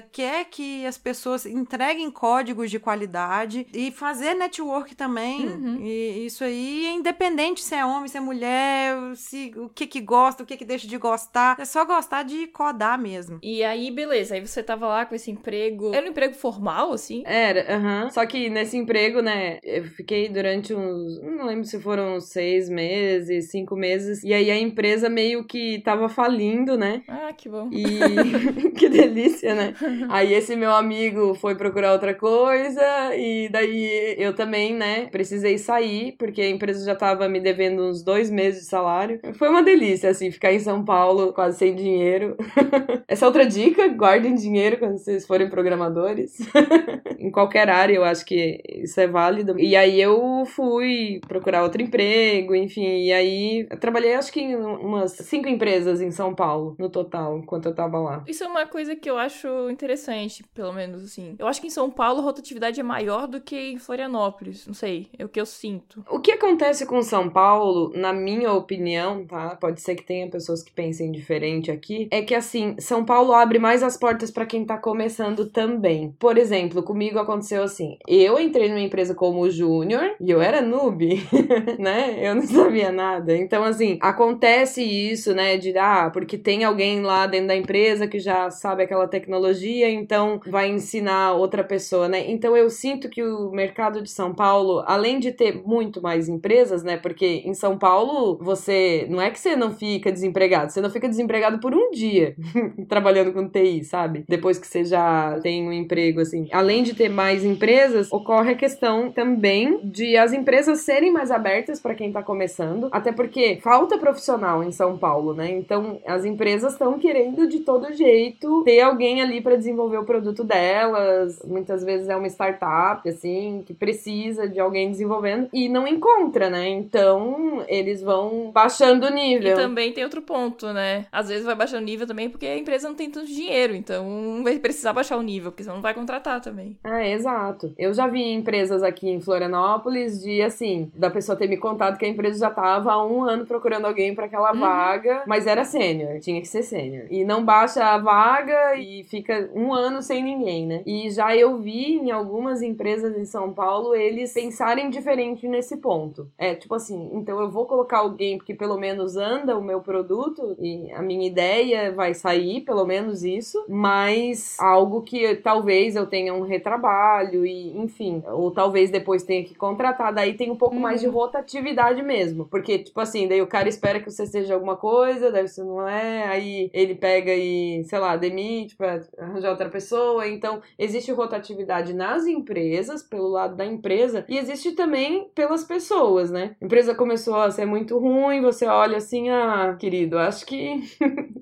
quer que as pessoas entreguem códigos de qualidade e fazer network também. Uhum. E isso aí é independente se é homem, se é mulher, se o que que gosta, o que que deixa de gostar. É só gostar de codar mesmo. E aí, beleza, aí você tava lá com esse emprego. Era um emprego formal, assim? Era, aham. Uhum. Só que nesse emprego, né, eu fiquei durante uns. Não lembro se foram seis meses, cinco meses. E aí a empresa meio que tava falindo, né? Ah, que bom. E. que delícia, né? Aí esse meu amigo foi procurar outra coisa e daí eu também, né, precisei sair porque a empresa já tava me devendo uns dois meses de salário. Foi uma delícia, assim, ficar em São Paulo quase sem dinheiro. Essa outra dica, guardem dinheiro quando vocês forem programadores. em qualquer área, eu acho que isso é válido. E aí eu fui procurar outro emprego, enfim, e aí trabalhei acho que em umas cinco empresas em São Paulo, no total, enquanto eu tava lá. Isso é uma coisa que eu acho interessante, pelo menos assim. Eu acho que em São Paulo a rotatividade é maior do que em Florianópolis, não sei, é o que eu sinto. O que acontece com São Paulo, na minha opinião, tá? Pode ser que tenha pessoas que pensem diferente aqui, é que assim, São Paulo abre mais as portas para quem tá começando também. Por exemplo, comigo aconteceu assim, eu entrei numa empresa como júnior e eu era noob, né? Eu não sabia nada. Então assim, acontece isso, né, de ah, porque tem alguém lá dentro da empresa que já sabe aquela tecnologia, então vai ensinar outra pessoa, né? Então eu sinto que o mercado de São Paulo, além de ter muito mais empresas, né? Porque em São Paulo você não é que você não fica desempregado, você não fica desempregado por um dia trabalhando com TI, sabe? Depois que você já tem um emprego assim. Além de ter mais empresas, ocorre a questão também de as empresas serem mais abertas para quem tá começando, até porque falta profissional em São Paulo, né? Então as empresas estão querendo de todo jeito ter alguém ali para desenvolver o produto delas. Muitas vezes é uma startup assim que precisa de alguém desenvolvendo e não encontra, né? Então eles vão baixando o nível. E também tem outro ponto, né? Às vezes vai baixando o nível também porque a empresa não tem tanto dinheiro, então vai precisar baixar o nível, porque senão não vai contratar também. Ah, exato. Eu já vi empresas aqui em Florianópolis de assim, da pessoa ter me contado que a empresa já tava há um ano procurando alguém para aquela uhum. vaga, mas era sênior, tinha que ser sênior. E não baixa a vaga e fica um ano sem ninguém, né? E já eu vi em algumas empresas em São Paulo eles pensarem diferente nesse ponto. É tipo assim, então eu vou colocar alguém que pelo menos anda o meu produto e a minha ideia vai sair, pelo menos isso, mas algo que talvez eu tenha um retrabalho e enfim, ou talvez depois tenha que contratar, daí tem um pouco uhum. mais de rotatividade mesmo, porque tipo assim, daí o cara espera que você seja alguma coisa, daí você não é, aí ele pega e, sei lá, demite pra arranjar outra pessoa, então existe rotatividade nas empresas, pelo lado da empresa, e existe também pelas pessoas, né? A empresa começou a ser muito ruim, você olha assim, ah, querido, acho que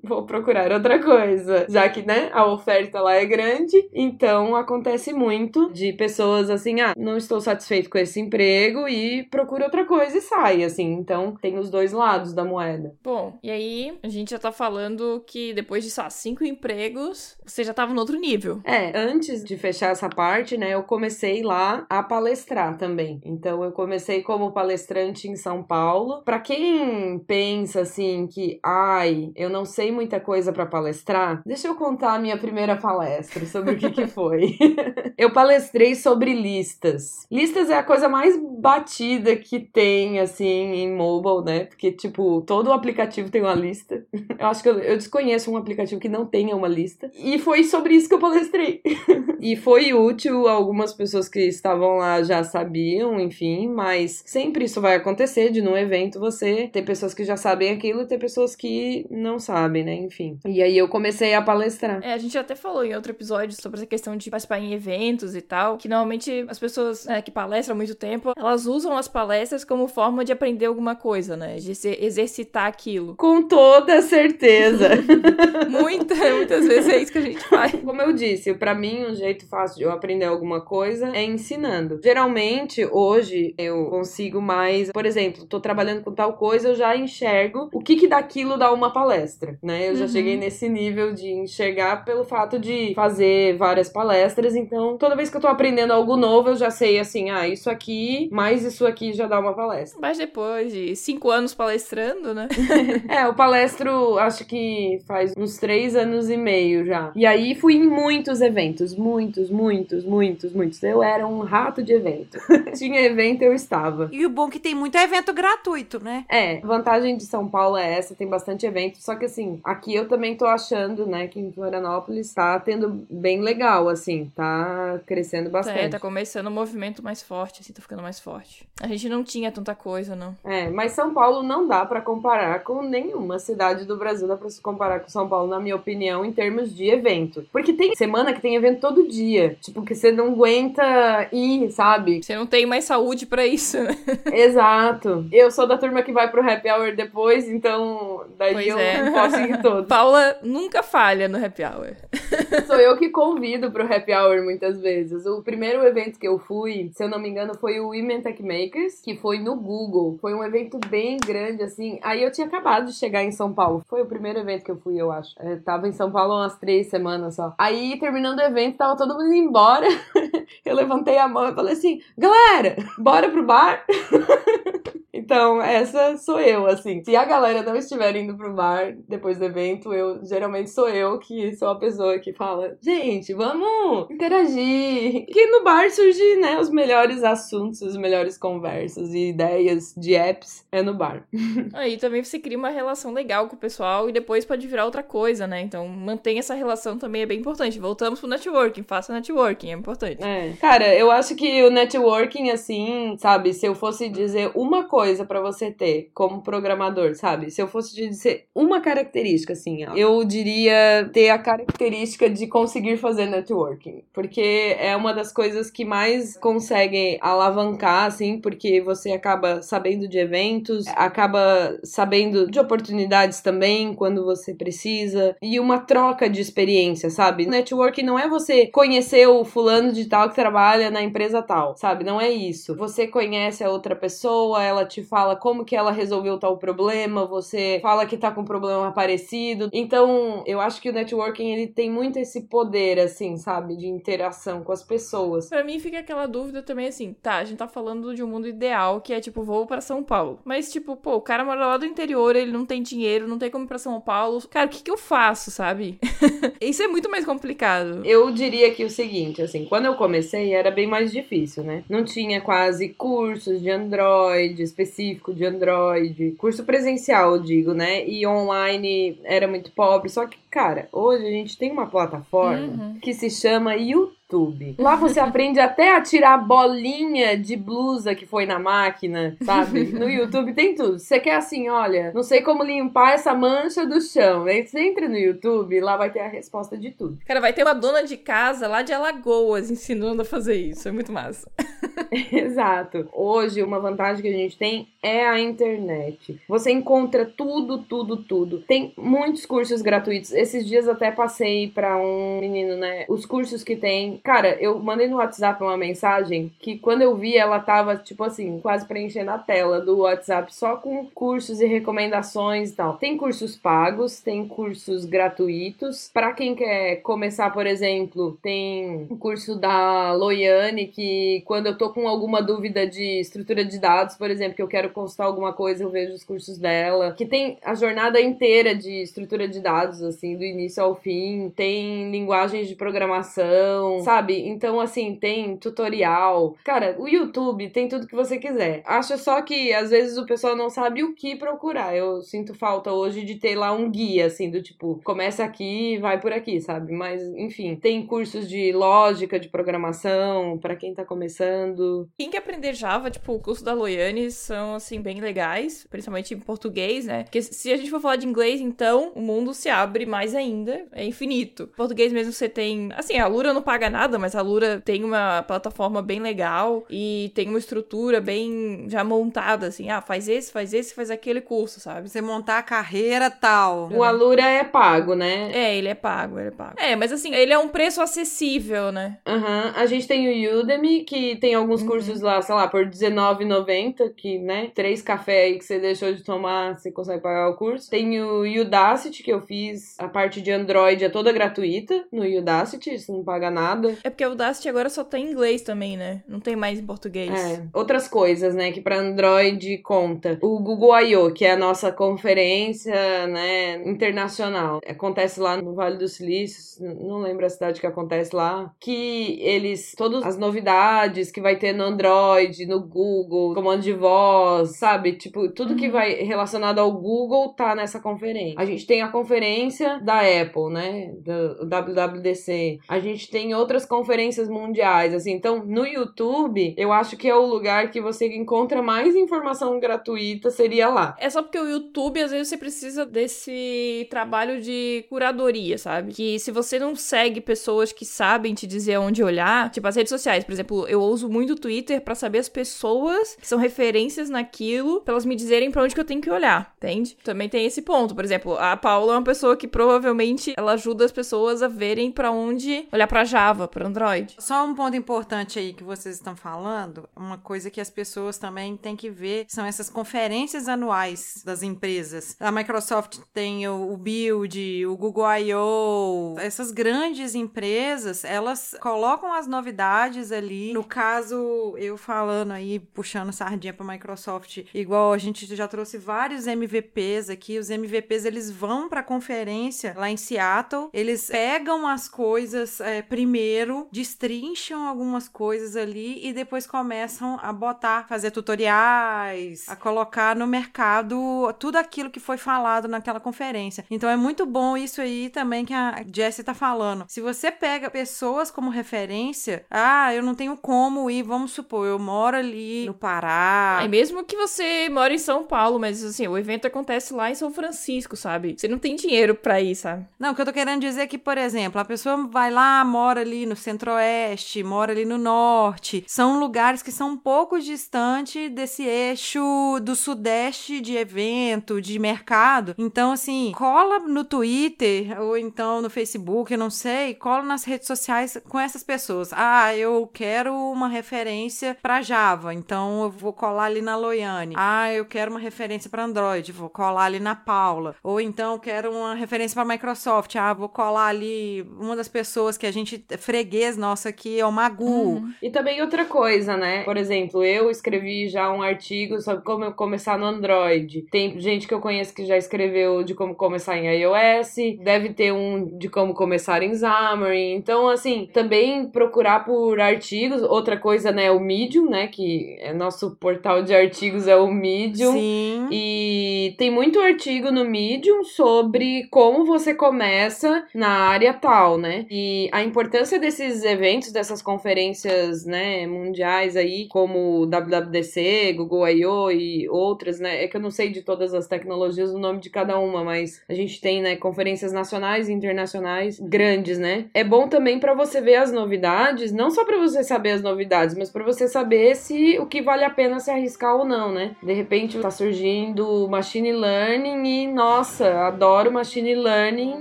vou procurar outra coisa, já que, né, a oferta lá é grande, então acontece muito de pessoas assim, ah, não estou satisfeito com esse emprego e procura outra coisa e sai, assim, então tem os dois lados da moeda. Bom, e aí a gente já tá falando que depois de, só cinco empregos, você já tava no outro nível. É, antes de fechar essa parte, né, eu comecei lá a palestrar também. Então eu comecei como palestrante em São Paulo. Para quem pensa assim que, ai, eu não sei muita coisa para palestrar, deixa eu contar a minha primeira palestra sobre o que que foi. eu palestrei sobre listas. Listas é a coisa mais batida que tem assim em mobile, né? Porque tipo, todo aplicativo tem uma lista. Eu acho que eu, eu desconheço um aplicativo que não tenha uma lista. E foi sobre isso que eu palestrei. e foi útil, algumas pessoas que estavam lá já sabiam, enfim, mas sempre isso vai acontecer de num evento você ter pessoas que já sabem aquilo e ter pessoas que não sabem, né? Enfim. E aí eu comecei a palestrar. É, a gente até falou em outro episódio sobre essa questão de participar em eventos e tal, que normalmente as pessoas né, que palestram há muito tempo, elas usam as palestras como forma de aprender alguma coisa, né? De se exercitar aquilo. Com toda certeza. Muita, muitas vezes é isso que a gente faz. Como eu disse, para mim um jeito fácil de eu aprender alguma coisa é ensinando. Geralmente, hoje, eu consigo mais, por exemplo, tô trabalhando com tal coisa, eu já enxergo o que que daquilo dá uma palestra, né? Eu já uhum. cheguei nesse nível de enxergar pelo fato de fazer várias palestras, então toda vez que eu tô aprendendo algo novo, eu já sei assim, ah, isso aqui, mais isso aqui já dá uma palestra. Mas depois de cinco anos palestrando, né? é, o palestro acho que faz uns três anos e meio já. E aí fui em muitos eventos, muitos, muitos, muitos, muitos. Eu era um rato de evento. Tinha evento, eu estava. E o bom é que tem muito evento gratuito, né? É, vantagem de São Paulo é essa, tem bastante evento. Só que assim, aqui eu também tô achando, né, que em Florianópolis tá tendo bem legal, assim, tá crescendo bastante. É, tá começando um movimento mais forte, assim, tá ficando mais forte. A gente não tinha tanta coisa, não. É, mas São Paulo não dá para comparar com nenhuma cidade metade do Brasil, dá pra se comparar com São Paulo, na minha opinião, em termos de evento. Porque tem semana que tem evento todo dia. Tipo, que você não aguenta ir, sabe? Você não tem mais saúde para isso, né? Exato. Eu sou da turma que vai pro happy hour depois, então daí pois eu é. posso ir todo. Paula nunca falha no happy hour. Sou eu que convido pro happy hour muitas vezes. O primeiro evento que eu fui, se eu não me engano, foi o Women Tech Makers, que foi no Google. Foi um evento bem grande, assim. Aí eu tinha acabado de chegar em São Paulo. Foi o primeiro evento que eu fui, eu acho. Eu tava em São Paulo umas três semanas só. Aí, terminando o evento, tava todo mundo indo embora. eu levantei a mão e falei assim: galera, bora pro bar? Então, essa sou eu, assim. Se a galera não estiver indo pro bar depois do evento, eu geralmente sou eu que sou a pessoa que fala: gente, vamos interagir. Que no bar surge, né, os melhores assuntos, as melhores conversas e ideias de apps é no bar. Aí também você cria uma relação legal com o pessoal e depois pode virar outra coisa, né? Então, mantenha essa relação também é bem importante. Voltamos pro networking, faça networking, é importante. É. Cara, eu acho que o networking, assim, sabe, se eu fosse dizer uma coisa coisa para você ter como programador, sabe? Se eu fosse dizer uma característica, assim, ó, eu diria ter a característica de conseguir fazer networking. Porque é uma das coisas que mais conseguem alavancar, assim, porque você acaba sabendo de eventos, acaba sabendo de oportunidades também quando você precisa, e uma troca de experiência, sabe? Networking não é você conhecer o fulano de tal que trabalha na empresa tal, sabe? Não é isso. Você conhece a outra pessoa, ela te fala como que ela resolveu tal problema, você fala que tá com um problema parecido. Então, eu acho que o networking ele tem muito esse poder assim, sabe, de interação com as pessoas. Para mim fica aquela dúvida também assim, tá, a gente tá falando de um mundo ideal que é tipo vou para São Paulo. Mas tipo, pô, o cara mora lá do interior, ele não tem dinheiro, não tem como ir para São Paulo. Cara, o que que eu faço, sabe? Isso é muito mais complicado. Eu diria que o seguinte, assim, quando eu comecei era bem mais difícil, né? Não tinha quase cursos de Android específico de Android, curso presencial, eu digo, né? E online era muito pobre. Só que, cara, hoje a gente tem uma plataforma uhum. que se chama YouTube. YouTube. Lá você aprende até a tirar a bolinha de blusa que foi na máquina, sabe? No YouTube tem tudo. Você quer assim, olha, não sei como limpar essa mancha do chão. Aí você entra no YouTube, lá vai ter a resposta de tudo. Cara, vai ter uma dona de casa lá de Alagoas ensinando a fazer isso. É muito massa. Exato. Hoje, uma vantagem que a gente tem é a internet. Você encontra tudo, tudo, tudo. Tem muitos cursos gratuitos. Esses dias até passei para um menino, né? Os cursos que tem Cara, eu mandei no WhatsApp uma mensagem que quando eu vi ela tava, tipo assim, quase preenchendo a tela do WhatsApp só com cursos e recomendações e tal. Tem cursos pagos, tem cursos gratuitos. Para quem quer começar, por exemplo, tem o curso da Loiane que quando eu tô com alguma dúvida de estrutura de dados, por exemplo, que eu quero consultar alguma coisa, eu vejo os cursos dela. Que tem a jornada inteira de estrutura de dados, assim, do início ao fim. Tem linguagens de programação, sabe? Então, assim, tem tutorial. Cara, o YouTube tem tudo que você quiser. Acho só que às vezes o pessoal não sabe o que procurar. Eu sinto falta hoje de ter lá um guia, assim, do tipo, começa aqui e vai por aqui, sabe? Mas, enfim, tem cursos de lógica, de programação, para quem tá começando. Quem quer aprender Java, tipo, o curso da Loiane são, assim, bem legais, principalmente em português, né? Porque se a gente for falar de inglês, então o mundo se abre mais ainda, é infinito. Português mesmo você tem, assim, a Lura não paga nada nada, mas a Lura tem uma plataforma bem legal e tem uma estrutura bem já montada, assim. Ah, faz esse, faz esse, faz aquele curso, sabe? Você montar a carreira tal. O Alura é pago, né? É, ele é pago, ele é pago. É, mas assim, ele é um preço acessível, né? Aham. Uhum. A gente tem o Udemy, que tem alguns uhum. cursos lá, sei lá, por R$19,90, que, né, três cafés aí que você deixou de tomar, você consegue pagar o curso. Tem o Udacity, que eu fiz a parte de Android, é toda gratuita no Udacity, você não paga nada. É porque o Audacity agora só tem inglês também, né? Não tem mais em português. É. Outras coisas, né, que para Android conta. O Google I.O., que é a nossa conferência, né, internacional. Acontece lá no Vale do Silício, não lembro a cidade que acontece lá, que eles todas as novidades que vai ter no Android, no Google, comando de voz, sabe? Tipo, tudo uhum. que vai relacionado ao Google tá nessa conferência. A gente tem a conferência da Apple, né, do WWDC. A gente tem outras outras conferências mundiais, assim. Então, no YouTube, eu acho que é o lugar que você encontra mais informação gratuita, seria lá. É só porque o YouTube, às vezes, você precisa desse trabalho de curadoria, sabe? Que se você não segue pessoas que sabem te dizer onde olhar, tipo as redes sociais, por exemplo, eu uso muito o Twitter para saber as pessoas que são referências naquilo, pra elas me dizerem para onde que eu tenho que olhar, entende? Também tem esse ponto. Por exemplo, a Paula é uma pessoa que provavelmente ela ajuda as pessoas a verem para onde olhar para Java, para Android. Só um ponto importante aí que vocês estão falando, uma coisa que as pessoas também têm que ver são essas conferências anuais das empresas. A Microsoft tem o, Build, o Google I.O., essas grandes empresas, elas colocam as novidades ali. No caso, eu falando aí, puxando sardinha para Microsoft, igual a gente já trouxe vários MVPs aqui, os MVPs eles vão para a conferência lá em Seattle, eles pegam as coisas é, primeiro, destrincham algumas coisas ali e depois começam a botar, fazer tutoriais, a colocar no mercado tudo aquilo que foi falado naquela conferência. Então é muito bom isso aí também que a Jessie tá falando. Se você pega pessoas como referência, ah, eu não tenho como ir, vamos supor, eu moro ali no Pará. É mesmo que você mora em São Paulo, mas assim, o evento acontece lá em São Francisco, sabe? Você não tem dinheiro pra ir, sabe? Não, o que eu tô querendo dizer é que, por exemplo, a pessoa vai lá, mora ali no centro-oeste, mora ali no norte. São lugares que são um pouco distantes desse eixo do sudeste de evento, de mercado. Então, assim, cola no Twitter ou então no Facebook, eu não sei, cola nas redes sociais com essas pessoas. Ah, eu quero uma referência para Java, então eu vou colar ali na Loiane. Ah, eu quero uma referência para Android, vou colar ali na Paula. Ou então quero uma referência para Microsoft. Ah, vou colar ali uma das pessoas que a gente freguês nossa aqui é o Magu. Uhum. E também outra coisa, né? Por exemplo, eu escrevi já um artigo sobre como começar no Android. Tem gente que eu conheço que já escreveu de como começar em iOS, deve ter um de como começar em Xamarin. Então, assim, também procurar por artigos. Outra coisa, né, o Medium, né, que é nosso portal de artigos é o Medium. Sim. E tem muito artigo no Medium sobre como você começa na área tal, né? E a importância desses eventos, dessas conferências, né, mundiais aí, como WWDC, Google I.O. e outras, né? É que eu não sei de todas as tecnologias o nome de cada uma, mas a gente tem, né, conferências nacionais e internacionais grandes, né? É bom também para você ver as novidades, não só para você saber as novidades, mas para você saber se o que vale a pena se arriscar ou não, né? De repente tá surgindo machine learning e nossa, adoro machine learning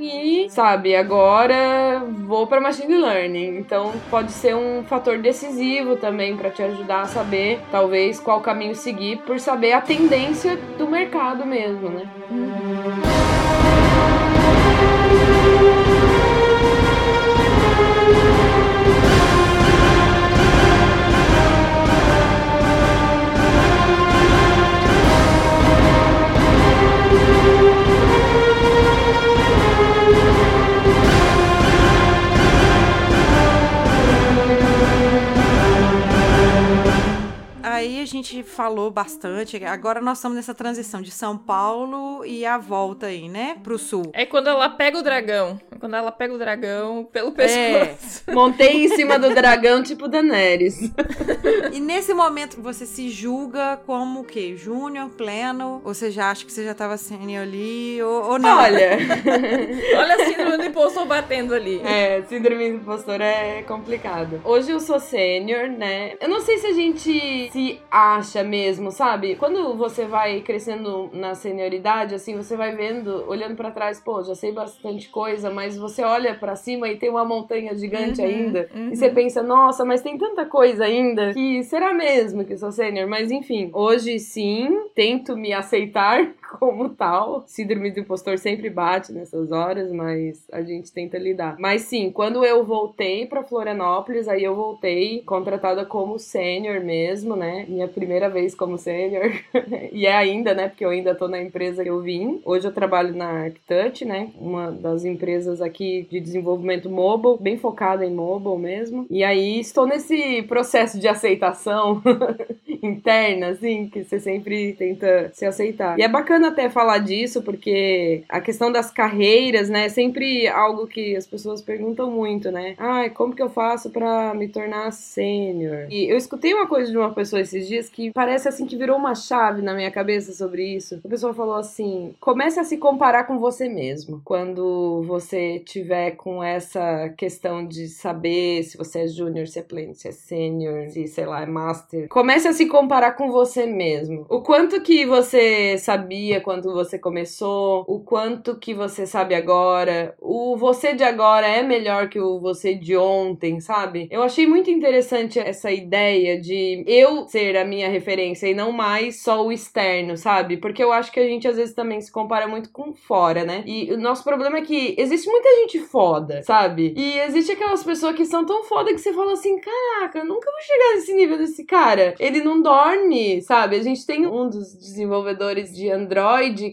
e sabe, agora vou para machine learning. Então pode ser um fator decisivo também para te ajudar a saber talvez qual caminho seguir por saber a tendência do mercado mesmo, né? Aí a gente falou bastante. Agora nós estamos nessa transição de São Paulo e a volta aí, né? Pro sul. É quando ela pega o dragão. É quando ela pega o dragão pelo pescoço. É. Montei em cima do dragão, tipo Daenerys. e nesse momento você se julga como o quê? Júnior, pleno? Ou você já acha que você já tava sênior ali? Ou, ou não? Olha. Olha a síndrome do impostor batendo ali. É, síndrome do impostor é complicado. Hoje eu sou sênior, né? Eu não sei se a gente se acha mesmo, sabe? Quando você vai crescendo na senioridade, assim, você vai vendo, olhando para trás, pô, já sei bastante coisa, mas você olha para cima e tem uma montanha gigante uhum, ainda, uhum. e você pensa, nossa, mas tem tanta coisa ainda que será mesmo que sou sênior? Mas enfim, hoje sim, tento me aceitar como tal. Síndrome do impostor sempre bate nessas horas, mas a gente tenta lidar. Mas sim, quando eu voltei para Florianópolis, aí eu voltei contratada como sênior mesmo, né? Minha primeira vez como sênior. e é ainda, né? Porque eu ainda tô na empresa que eu vim. Hoje eu trabalho na ArcTouch, né? Uma das empresas aqui de desenvolvimento mobile, bem focada em mobile mesmo. E aí estou nesse processo de aceitação interna, assim, que você sempre tenta se aceitar. E é bacana bacana até falar disso, porque a questão das carreiras, né, é sempre algo que as pessoas perguntam muito, né? Ai, como que eu faço para me tornar sênior? E eu escutei uma coisa de uma pessoa esses dias que parece assim que virou uma chave na minha cabeça sobre isso. A pessoa falou assim: comece a se comparar com você mesmo. Quando você tiver com essa questão de saber se você é júnior, se é pleno, se é sênior, se sei lá, é master, comece a se comparar com você mesmo. O quanto que você sabia quando você começou, o quanto que você sabe agora, o você de agora é melhor que o você de ontem, sabe? Eu achei muito interessante essa ideia de eu ser a minha referência e não mais só o externo, sabe? Porque eu acho que a gente às vezes também se compara muito com fora, né? E o nosso problema é que existe muita gente foda, sabe? E existe aquelas pessoas que são tão foda que você fala assim: caraca, nunca vou chegar nesse nível desse cara. Ele não dorme, sabe? A gente tem um dos desenvolvedores de Android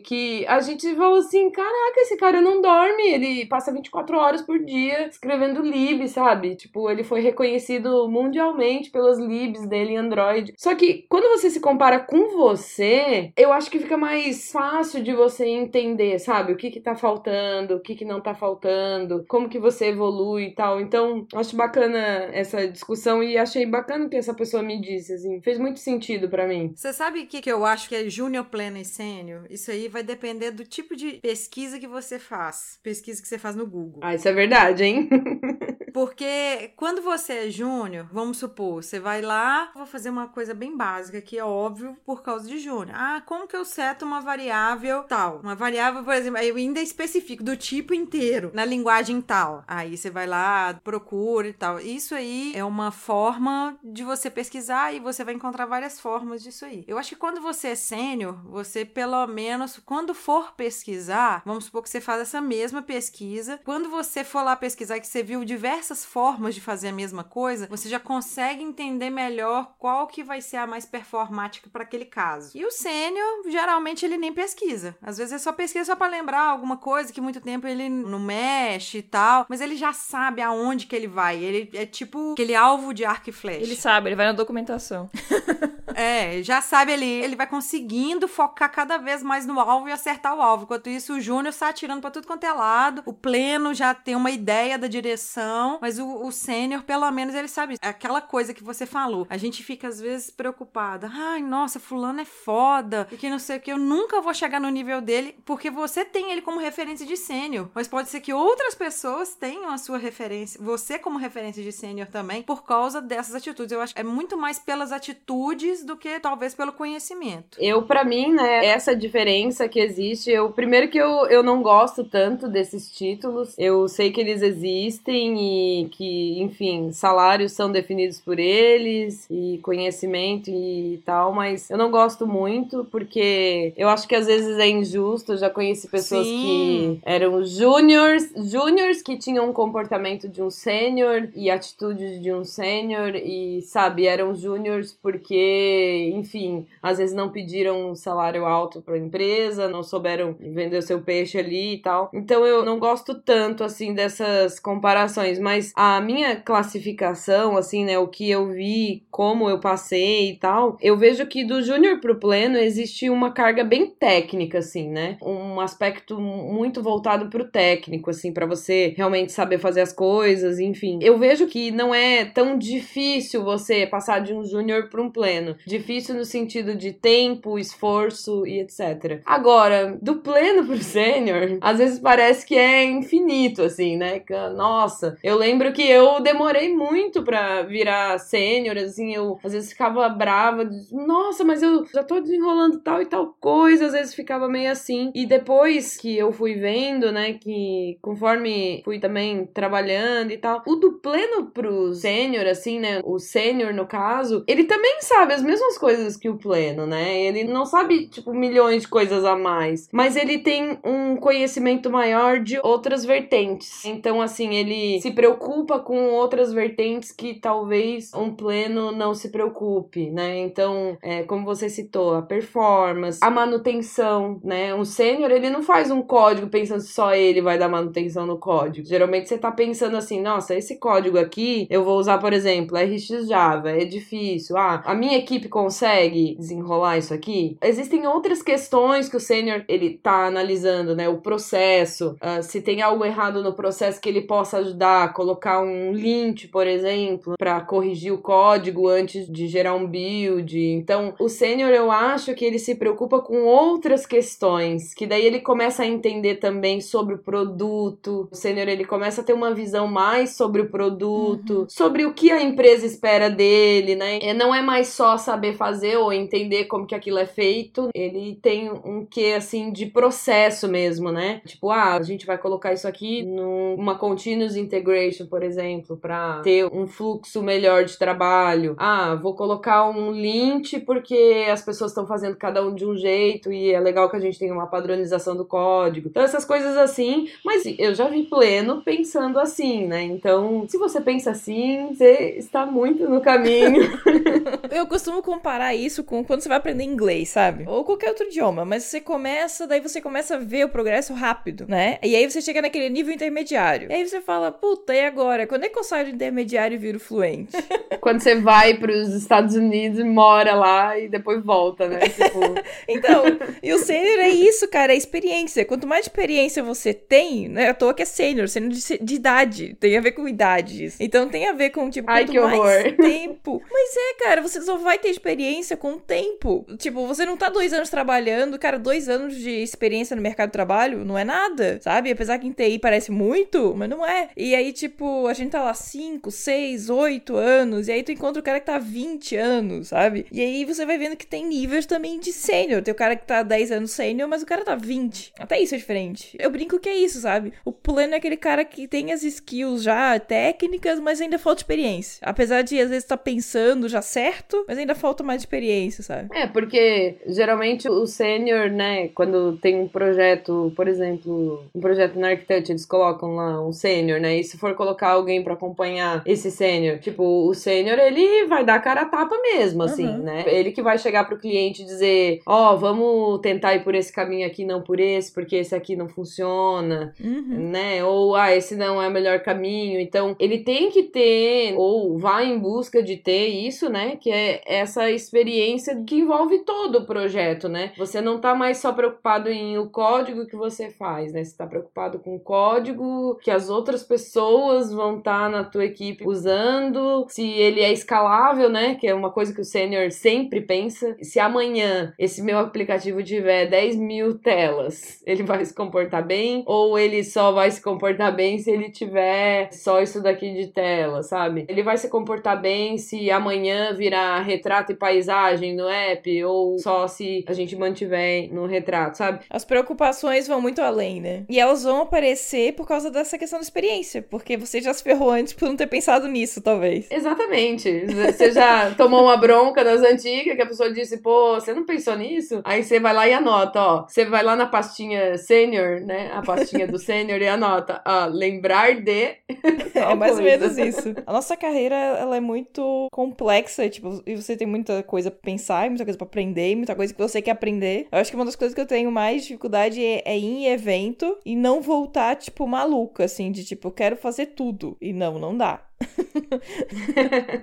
que a gente falou assim: caraca, esse cara não dorme, ele passa 24 horas por dia escrevendo lib, sabe? Tipo, ele foi reconhecido mundialmente pelas libs dele em Android. Só que quando você se compara com você, eu acho que fica mais fácil de você entender, sabe? O que que tá faltando, o que que não tá faltando, como que você evolui e tal. Então, acho bacana essa discussão e achei bacana que essa pessoa me disse, assim. Fez muito sentido para mim. Você sabe o que, que eu acho que é júnior, pleno e sênior? Isso aí vai depender do tipo de pesquisa que você faz. Pesquisa que você faz no Google. Ah, isso é verdade, hein? Porque quando você é júnior, vamos supor, você vai lá, vou fazer uma coisa bem básica que é óbvio por causa de júnior. Ah, como que eu seto uma variável tal? Uma variável, por exemplo, eu ainda especifico do tipo inteiro na linguagem tal. Aí você vai lá, procura e tal. Isso aí é uma forma de você pesquisar e você vai encontrar várias formas disso aí. Eu acho que quando você é sênior, você pelo menos quando for pesquisar, vamos supor que você faz essa mesma pesquisa, quando você for lá pesquisar que você viu diversas formas de fazer a mesma coisa, você já consegue entender melhor qual que vai ser a mais performática para aquele caso. E o sênior, geralmente, ele nem pesquisa. Às vezes é só pesquisa só para lembrar alguma coisa que muito tempo ele não mexe e tal, mas ele já sabe aonde que ele vai. Ele é tipo aquele alvo de arco e flecha. Ele sabe, ele vai na documentação. É, já sabe ali, ele vai conseguindo focar cada vez mais no alvo e acertar o alvo. Enquanto isso, o Júnior está atirando para tudo quanto é lado. O pleno já tem uma ideia da direção, mas o, o sênior, pelo menos, ele sabe. Aquela coisa que você falou. A gente fica, às vezes, preocupada. Ai, nossa, fulano é foda. E que não sei o que, eu nunca vou chegar no nível dele, porque você tem ele como referência de sênior. Mas pode ser que outras pessoas tenham a sua referência, você como referência de sênior também, por causa dessas atitudes. Eu acho que é muito mais pelas atitudes do que talvez pelo conhecimento. Eu, para mim, né, essa diferença que existe, eu primeiro que eu, eu não gosto tanto desses títulos. Eu sei que eles existem e que, enfim, salários são definidos por eles e conhecimento e tal, mas eu não gosto muito porque eu acho que às vezes é injusto. Eu já conheci pessoas Sim. que eram júniors, júniors que tinham um comportamento de um sênior e atitudes de um sênior e, sabe, eram júniors porque, enfim, às vezes não pediram um salário alto para a empresa, não souberam vender o seu peixe ali e tal. Então eu não gosto tanto assim dessas comparações, mas a minha classificação, assim, né, o que eu vi, como eu passei e tal, eu vejo que do júnior pro pleno existe uma carga bem técnica, assim, né? Um aspecto muito voltado pro técnico, assim, para você realmente saber fazer as coisas, enfim. Eu vejo que não é tão difícil você passar de um júnior para um pleno. Difícil no sentido de tempo, esforço e etc. Agora, do pleno pro sênior, às vezes parece que é infinito, assim, né? Nossa, eu lembro que eu demorei muito para virar sênior, assim, eu às vezes ficava brava, nossa, mas eu já tô desenrolando tal e tal coisa, às vezes ficava meio assim. E depois que eu fui vendo, né, que conforme fui também trabalhando e tal, o do pleno pro sênior, assim, né, o sênior no caso, ele também sabe as mesmas coisas que o pleno, né? Ele não sabe, tipo, milhões de coisas a mais, mas ele tem um conhecimento maior de outras vertentes. Então, assim, ele se preocupa com outras vertentes que talvez um pleno não se preocupe, né? Então, é, como você citou, a performance, a manutenção, né? Um sênior, ele não faz um código pensando só ele vai dar manutenção no código. Geralmente você tá pensando assim, nossa, esse código aqui eu vou usar, por exemplo, RxJava, é difícil. Ah, a minha equipe equipe consegue desenrolar isso aqui? Existem outras questões que o sênior ele tá analisando, né? O processo, uh, se tem algo errado no processo que ele possa ajudar, colocar um link, por exemplo, para corrigir o código antes de gerar um build. Então, o sênior eu acho que ele se preocupa com outras questões, que daí ele começa a entender também sobre o produto. O sênior ele começa a ter uma visão mais sobre o produto, uhum. sobre o que a empresa espera dele, né? E não é mais só saber fazer ou entender como que aquilo é feito. Ele tem um quê assim de processo mesmo, né? Tipo, ah, a gente vai colocar isso aqui numa continuous integration, por exemplo, para ter um fluxo melhor de trabalho. Ah, vou colocar um link porque as pessoas estão fazendo cada um de um jeito e é legal que a gente tenha uma padronização do código. Então, essas coisas assim, mas eu já vi pleno pensando assim, né? Então, se você pensa assim, você está muito no caminho. eu costumo comparar isso com quando você vai aprender inglês, sabe? Ou qualquer outro idioma, mas você começa, daí você começa a ver o progresso rápido, né? E aí você chega naquele nível intermediário. E aí você fala, puta, e agora? Quando é que eu saio do intermediário e viro fluente? quando você vai para os Estados Unidos e mora lá e depois volta, né? Tipo... então, e o sênior é isso, cara, é experiência. Quanto mais experiência você tem, né? À toa que é sênior, sênior de, de, idade. Tem a ver com idades. Então tem a ver com, tipo, Ai, quanto mais tempo. Mas é, cara, você só vai ter experiência com o tempo. Tipo, você não tá dois anos trabalhando, cara, dois anos de experiência no mercado de trabalho não é nada, sabe? Apesar que em TI parece muito, mas não é. E aí, tipo, a gente tá lá cinco, seis, oito anos, e aí tu encontra o cara que tá 20 anos, sabe? E aí você vai vendo que tem níveis também de sênior. Tem o cara que tá 10 anos sênior, mas o cara tá 20. Até isso é diferente. Eu brinco que é isso, sabe? O pleno é aquele cara que tem as skills já técnicas, mas ainda falta experiência. Apesar de às vezes tá pensando já certo, mas ainda falta mais experiência, sabe? É, porque geralmente o sênior, né, quando tem um projeto, por exemplo, um projeto na Architect, eles colocam lá um sênior, né? E se for colocar alguém para acompanhar esse sênior, tipo, o sênior, ele vai dar cara a tapa mesmo, assim, uhum. né? Ele que vai chegar pro cliente e dizer, ó, oh, vamos tentar ir por esse caminho aqui, não por esse, porque esse aqui não funciona, uhum. né? Ou, ah, esse não é o melhor caminho. Então, ele tem que ter, ou vai em busca de ter isso, né? Que é essa experiência que envolve todo o projeto, né? Você não tá mais só preocupado em o código que você faz, né? Você tá preocupado com o código que as outras pessoas vão estar tá na tua equipe usando, se ele é escalável, né? Que é uma coisa que o sênior sempre pensa. Se amanhã esse meu aplicativo tiver 10 mil telas, ele vai se comportar bem? Ou ele só vai se comportar bem se ele tiver só isso daqui de tela, sabe? Ele vai se comportar bem se amanhã virar retrato e paisagem no app, ou só se a gente mantiver no retrato, sabe? As preocupações vão muito além, né? E elas vão aparecer por causa dessa questão da experiência, porque você já se ferrou antes por não ter pensado nisso, talvez. Exatamente. Você já tomou uma bronca das antigas que a pessoa disse, pô, você não pensou nisso? Aí você vai lá e anota, ó. Você vai lá na pastinha sênior, né? A pastinha do sênior e anota, ó, lembrar de. é mais ou menos isso. A nossa carreira, ela é muito complexa, tipo, e você tem muita coisa pra pensar, muita coisa pra aprender, muita coisa que você quer aprender. Eu acho que uma das coisas que eu tenho mais dificuldade é, é ir em evento e não voltar, tipo, maluca, assim, de tipo, eu quero fazer tudo. E não, não dá.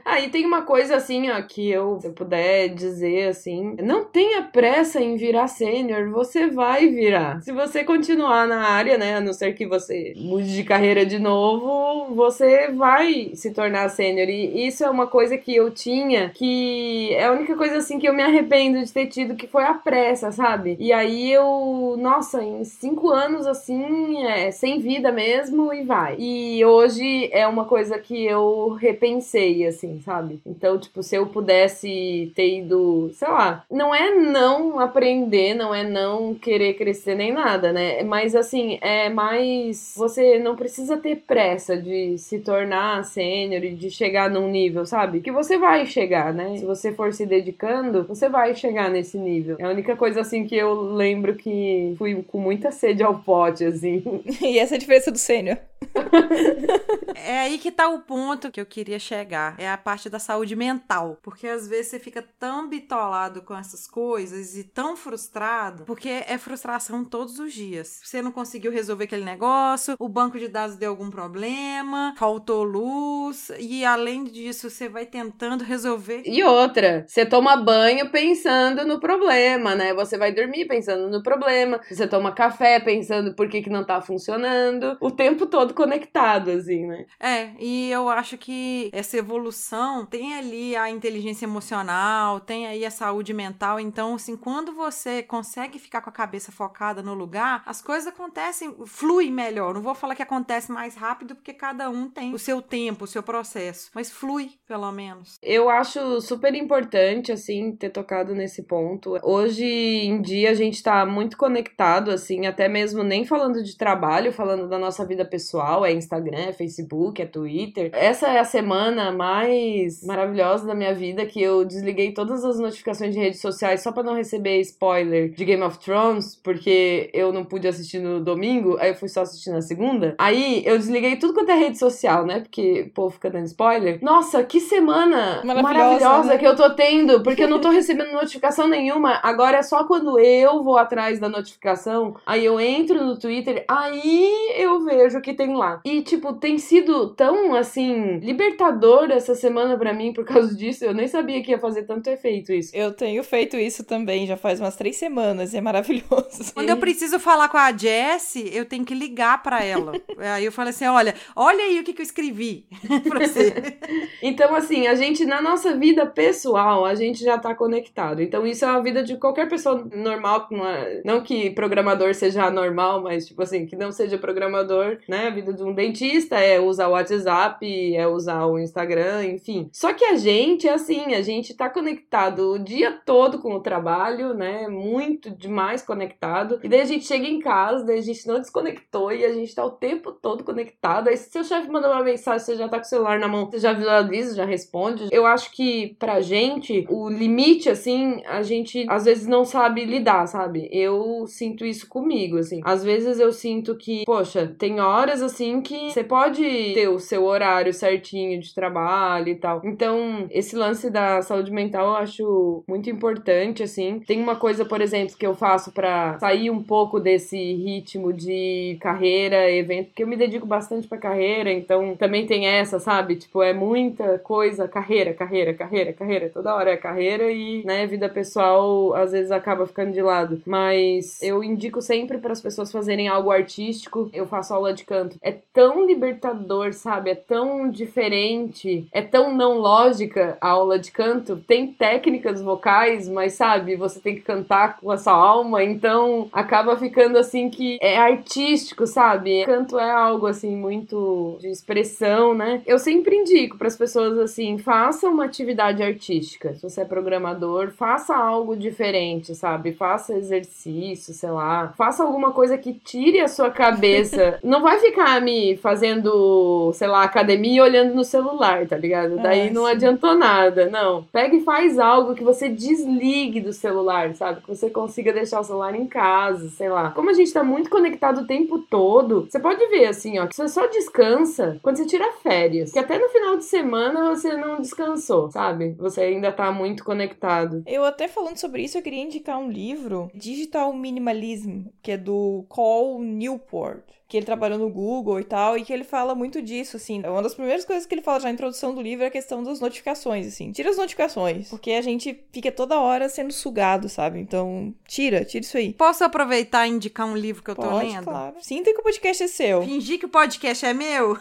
Aí tem uma coisa assim, ó, que eu, se eu puder dizer assim, não tenha pressa em virar sênior, você vai virar. Se você continuar na área, né, a não ser que você mude de carreira de novo, você vai se tornar sênior. E isso é uma coisa que eu tinha, que é a única coisa assim que eu me arrependo de ter tido, que foi a pressa, sabe? E aí eu, nossa, em cinco anos assim, é sem vida mesmo e vai. E hoje é uma coisa que eu repensei, assim, sabe? Então, tipo, se eu pudesse ter ido, sei lá, não é não aprender, não é não querer crescer nem nada, né? Mas, assim, é mais. Você não precisa ter pressa de se tornar sênior e de chegar num nível, sabe? Que você vai chegar, né? Se você for se dedicando, você vai chegar nesse nível. É a única coisa, assim, que eu lembro que fui com muita sede ao pote, assim. e essa é a diferença do sênior. é aí que tá o ponto que eu queria chegar. É a parte da saúde mental. Porque às vezes você fica tão bitolado com essas coisas e tão frustrado, porque é frustração todos os dias. Você não conseguiu resolver aquele negócio, o banco de dados deu algum problema, faltou luz, e além disso, você vai tentando resolver. E outra, você toma banho pensando no problema, né? Você vai dormir pensando no problema, você toma café pensando por que, que não tá funcionando, o tempo todo conectado, assim, né? É, e eu acho que essa evolução tem ali a inteligência emocional, tem aí a saúde mental, então, assim, quando você consegue ficar com a cabeça focada no lugar, as coisas acontecem, fluem melhor. Não vou falar que acontece mais rápido, porque cada um tem o seu tempo, o seu processo, mas flui, pelo menos. Eu acho super importante, assim, ter tocado nesse ponto. Hoje em dia a gente tá muito conectado, assim, até mesmo nem falando de trabalho, falando da nossa vida pessoal, é Instagram, é Facebook, é Twitter. Essa é a semana mais maravilhosa da minha vida que eu desliguei todas as notificações de redes sociais só para não receber spoiler de Game of Thrones, porque eu não pude assistir no domingo, aí eu fui só assistir na segunda. Aí eu desliguei tudo quanto é rede social, né? Porque o povo fica dando spoiler. Nossa, que semana maravilhosa, maravilhosa né? que eu tô tendo, porque eu não tô recebendo notificação nenhuma. Agora é só quando eu vou atrás da notificação, aí eu entro no Twitter, aí eu vejo o que tem lá. E, tipo, tem sido tão, assim, libertador essa semana para mim por causa disso. Eu nem sabia que ia fazer tanto efeito isso. Eu tenho feito isso também, já faz umas três semanas, é maravilhoso. Quando eu preciso falar com a Jessie, eu tenho que ligar para ela. aí eu falei assim: olha, olha aí o que, que eu escrevi pra você. então, assim, a gente, na nossa vida pessoal, a gente já tá conectado. Então, isso é a vida de qualquer pessoa normal, é, não que programador seja normal, mas, tipo assim, que não seja programador, né? A vida de um dentista é usar o WhatsApp, é usar o Instagram, enfim. Só que a gente, é assim, a gente tá conectado o dia todo com o trabalho, né? Muito demais conectado. E daí a gente chega em casa, daí a gente não desconectou e a gente tá o tempo todo conectado. Aí se seu chefe mandou uma mensagem, você já tá com o celular na mão, você já visualiza, já responde. Eu acho que pra gente, o limite, assim, a gente às vezes não sabe lidar, sabe? Eu sinto isso comigo, assim. Às vezes eu sinto que, poxa, tem horas assim que você pode ter o seu horário certinho de trabalho e tal. Então, esse lance da saúde mental eu acho muito importante, assim. Tem uma coisa, por exemplo, que eu faço para sair um pouco desse ritmo de carreira, evento, porque eu me dedico bastante pra carreira, então também tem essa, sabe? Tipo, é muita coisa, carreira, carreira, carreira, carreira, toda hora é carreira e, né, vida pessoal às vezes acaba ficando de lado. Mas eu indico sempre para as pessoas fazerem algo artístico. Eu faço aula de canto. É tão libertador, sabe? É tão diferente, é tão não lógica a aula de canto. Tem técnicas vocais, mas sabe, você tem que cantar com a sua alma, então acaba ficando assim que é artístico, sabe? Canto é algo assim muito de expressão, né? Eu sempre indico para as pessoas assim, faça uma atividade artística. Se você é programador, faça algo diferente, sabe? Faça exercício, sei lá. Faça alguma coisa que tire a sua cabeça. Não vai ficar me fazendo, sei lá, academia olhando no celular, tá ligado? Daí é, não sim. adiantou nada. Não. Pega e faz algo que você desligue do celular, sabe? Que você consiga deixar o celular em casa, sei lá. Como a gente tá muito conectado o tempo todo, você pode ver assim, ó, que você só descansa quando você tira férias. Que até no final de semana você não descansou, sabe? Você ainda tá muito conectado. Eu até falando sobre isso, eu queria indicar um livro, Digital Minimalism, que é do Cole Newport que ele trabalhou no Google e tal, e que ele fala muito disso, assim. Uma das primeiras coisas que ele fala já na introdução do livro é a questão das notificações, assim. Tira as notificações, porque a gente fica toda hora sendo sugado, sabe? Então, tira, tira isso aí. Posso aproveitar e indicar um livro que eu Pode, tô lendo? claro. Sinta que o podcast é seu. Fingir que o podcast é meu?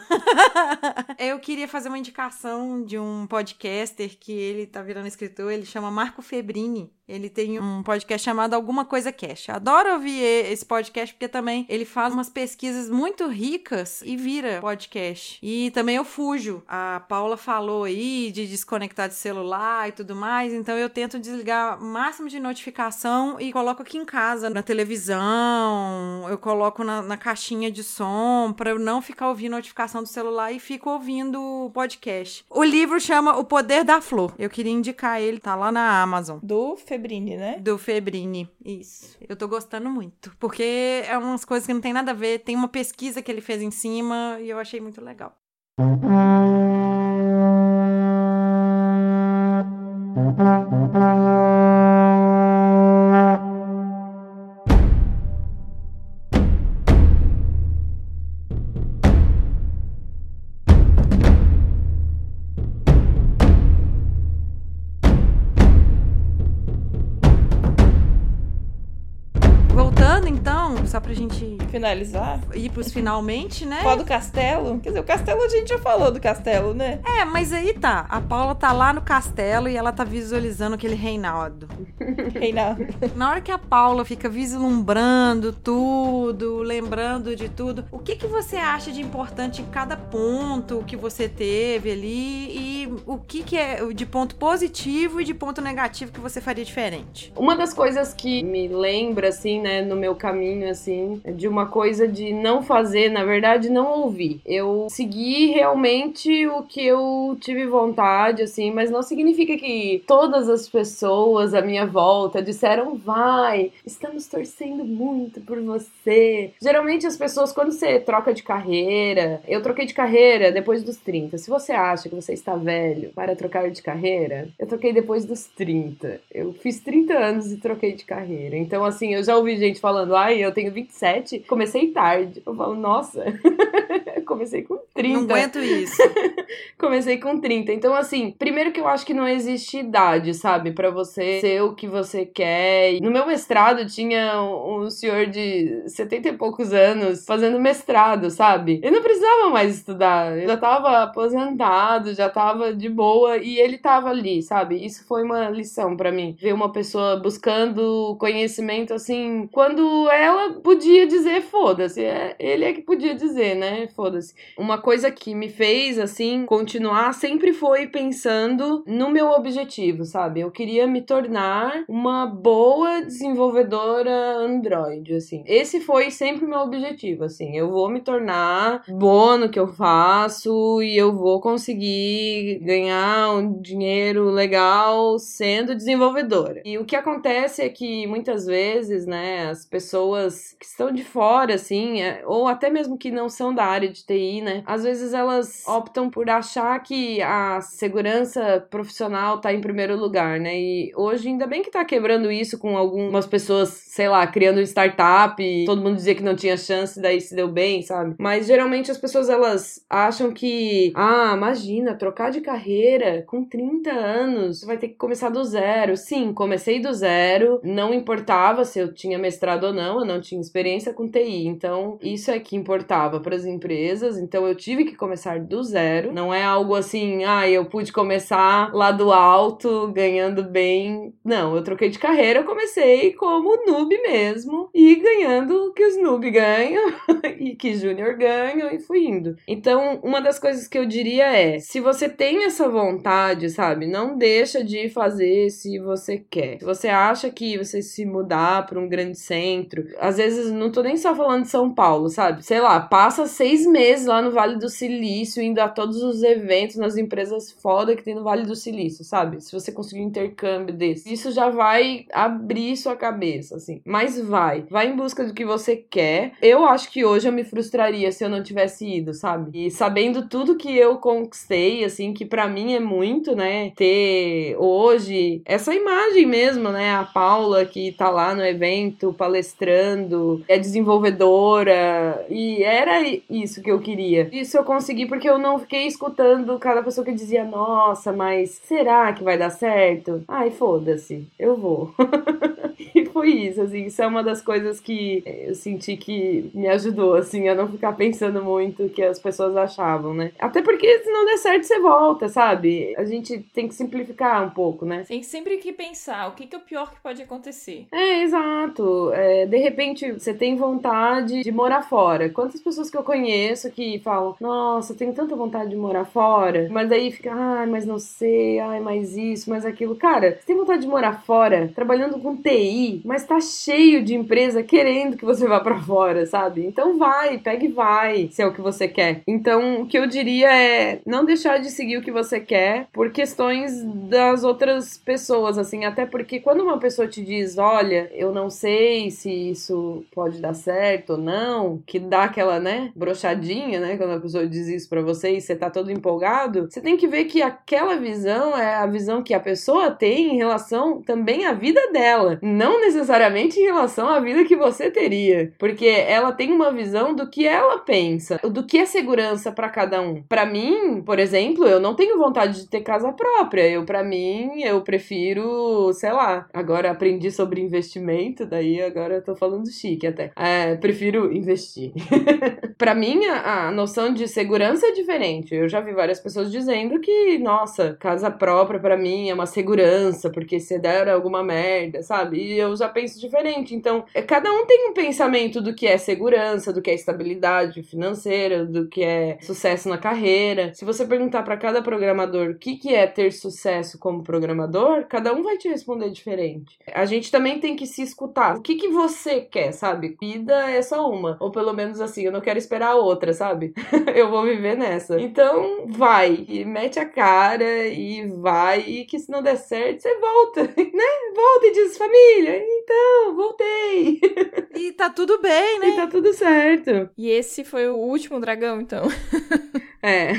eu queria fazer uma indicação de um podcaster que ele tá virando escritor, ele chama Marco Febrini. Ele tem um podcast chamado Alguma Coisa Cash. Adoro ouvir esse podcast porque também ele faz umas pesquisas muito ricas e vira podcast. E também eu fujo. A Paula falou aí de desconectar de celular e tudo mais, então eu tento desligar o máximo de notificação e coloco aqui em casa, na televisão, eu coloco na, na caixinha de som para eu não ficar ouvindo notificação do celular e fico ouvindo podcast. O livro chama O Poder da Flor. Eu queria indicar ele, tá lá na Amazon. Do Febrine, né? Do Febrine, isso. Eu tô gostando muito, porque é umas coisas que não tem nada a ver, tem uma pesquisa que ele fez em cima e eu achei muito legal. Finalizar? ir pros finalmente, né? Qual do castelo? Quer dizer, o castelo a gente já falou do castelo, né? É, mas aí tá. A Paula tá lá no castelo e ela tá visualizando aquele reinado. Reinaldo. Na hora que a Paula fica vislumbrando tudo, lembrando de tudo, o que que você acha de importante em cada ponto que você teve ali e o que que é de ponto positivo e de ponto negativo que você faria diferente? Uma das coisas que me lembra, assim, né, no meu caminho, assim, é de uma coisa de não fazer, na verdade, não ouvir. Eu segui realmente o que eu tive vontade, assim, mas não significa que todas as pessoas à minha volta disseram, vai, estamos torcendo muito por você. Geralmente as pessoas, quando você troca de carreira, eu troquei de carreira depois dos 30. Se você acha que você está velho para trocar de carreira, eu troquei depois dos 30. Eu fiz 30 anos e troquei de carreira. Então, assim, eu já ouvi gente falando, ai, eu tenho 27, comecei tarde. Eu falo, nossa, comecei com 30. Não aguento isso. Comecei com 30. Então, assim, primeiro que eu acho que não existe idade, sabe? Pra você ser o que você quer. No meu mestrado tinha um senhor de 70 e poucos anos fazendo mestrado, sabe? Ele não precisava mais estudar. Ele já tava aposentado, já tava de boa e ele tava ali, sabe? Isso foi uma lição pra mim. Ver uma pessoa buscando conhecimento assim, quando ela podia dizer foda-se. É, ele é que podia dizer, né? Foda-se. Uma coisa que me fez, assim, continuar sempre foi pensando no meu objetivo, sabe? Eu queria me tornar uma boa desenvolvedora Android, assim. Esse foi sempre o meu objetivo, assim. Eu vou me tornar boa no que eu faço e eu vou conseguir ganhar um dinheiro legal sendo desenvolvedora. E o que acontece é que muitas vezes, né, as pessoas que estão de fora, assim, é- ou até mesmo que não são da área de TI, né, às vezes elas optam por achar que a segurança profissional tá em primeiro lugar, né, e hoje ainda bem que tá quebrando isso com algumas pessoas, sei lá, criando startup, e todo mundo dizia que não tinha chance, daí se deu bem, sabe? Mas geralmente as pessoas elas acham que, ah, imagina, trocar de carreira com 30 anos, vai ter que começar do zero. Sim, comecei do zero, não importava se eu tinha mestrado ou não, eu não tinha experiência com TI. Então, isso é que importava para as empresas. Então, eu tive que começar do zero. Não é algo assim, ah, eu pude começar lá do alto, ganhando bem. Não, eu troquei de carreira, eu comecei como noob mesmo e ganhando o que os noob ganham e que júnior ganham e fui indo. Então, uma das coisas que eu diria é, se você tem essa vontade, sabe, não deixa de fazer se você quer. Se você acha que você se mudar para um grande centro, às vezes não tô nem só falando de São Paulo, sabe? Sei lá, passa seis meses lá no Vale do Silício, indo a todos os eventos nas empresas foda que tem no Vale do Silício, sabe? Se você conseguir um intercâmbio desse, isso já vai abrir sua cabeça, assim. Mas vai, vai em busca do que você quer. Eu acho que hoje eu me frustraria se eu não tivesse ido, sabe? E sabendo tudo que eu conquistei, assim, que para mim é muito, né? Ter hoje essa imagem mesmo, né? A Paula que tá lá no evento palestrando, é desenvolvedora, e era isso que eu queria. Isso eu consegui porque eu não fiquei escutando cada pessoa que dizia: Nossa, mas será que vai dar certo? Ai, foda-se, eu vou. e foi isso, assim, isso é uma das coisas que eu senti que me ajudou, assim, a não ficar pensando muito o que as pessoas achavam, né? Até porque se não der certo, você volta, sabe? A gente tem que simplificar um pouco, né? Tem sempre que pensar o que, que é o pior que pode acontecer. É, exato. É, de repente, você tem vontade de morar fora. Quantas pessoas que eu conheço que falam, nossa, eu tenho tanta vontade de morar fora, mas aí fica, ai, mas não sei, ai, mais isso, mais aquilo. Cara, você tem vontade de morar fora, trabalhando com TI, mas tá cheio de empresa querendo que você vá para fora, sabe? Então vai, pega e vai, se é o que você quer. Então, o que eu diria é não deixar de seguir o que você quer por questões das outras pessoas, assim, até porque quando uma pessoa te diz, olha, eu não sei se isso pode dar certo ou não, que dá aquela, né, brochadinha, né, quando a pessoa diz isso pra você e você tá todo empolgado, você tem que ver que aquela visão é a visão que a pessoa tem em relação também à vida dela, não necessariamente em relação à vida que você teria, porque ela tem uma visão do que ela pensa, do que é segurança para cada um. Para mim, por exemplo, eu não tenho vontade de ter casa própria. Eu para mim, eu prefiro, sei lá, agora aprendi sobre investimento, daí agora eu tô falando chique até. É, prefiro investir. para mim, a, a noção de segurança é diferente. Eu já vi várias pessoas dizendo que, nossa, casa própria para mim é uma segurança, porque se der alguma merda, sabe? E eu já penso diferente. Então, é, cada um tem um pensamento do que é segurança, do que é estabilidade financeira, do que é sucesso na carreira. Se você perguntar para cada programador o que, que é ter sucesso como programador, cada um vai te responder diferente. A gente também tem que se escutar. O que, que você quer, sabe? Vida é só uma. Ou pelo menos assim, eu não quero esperar outra, sabe? eu vou viver nessa. Então, vai. E mete a cara e vai. E que se não der certo, você volta, né? Volta e diz, família, então, voltei. e tá tudo bem, né? E tá tudo certo. E esse foi o último dragão, então. É.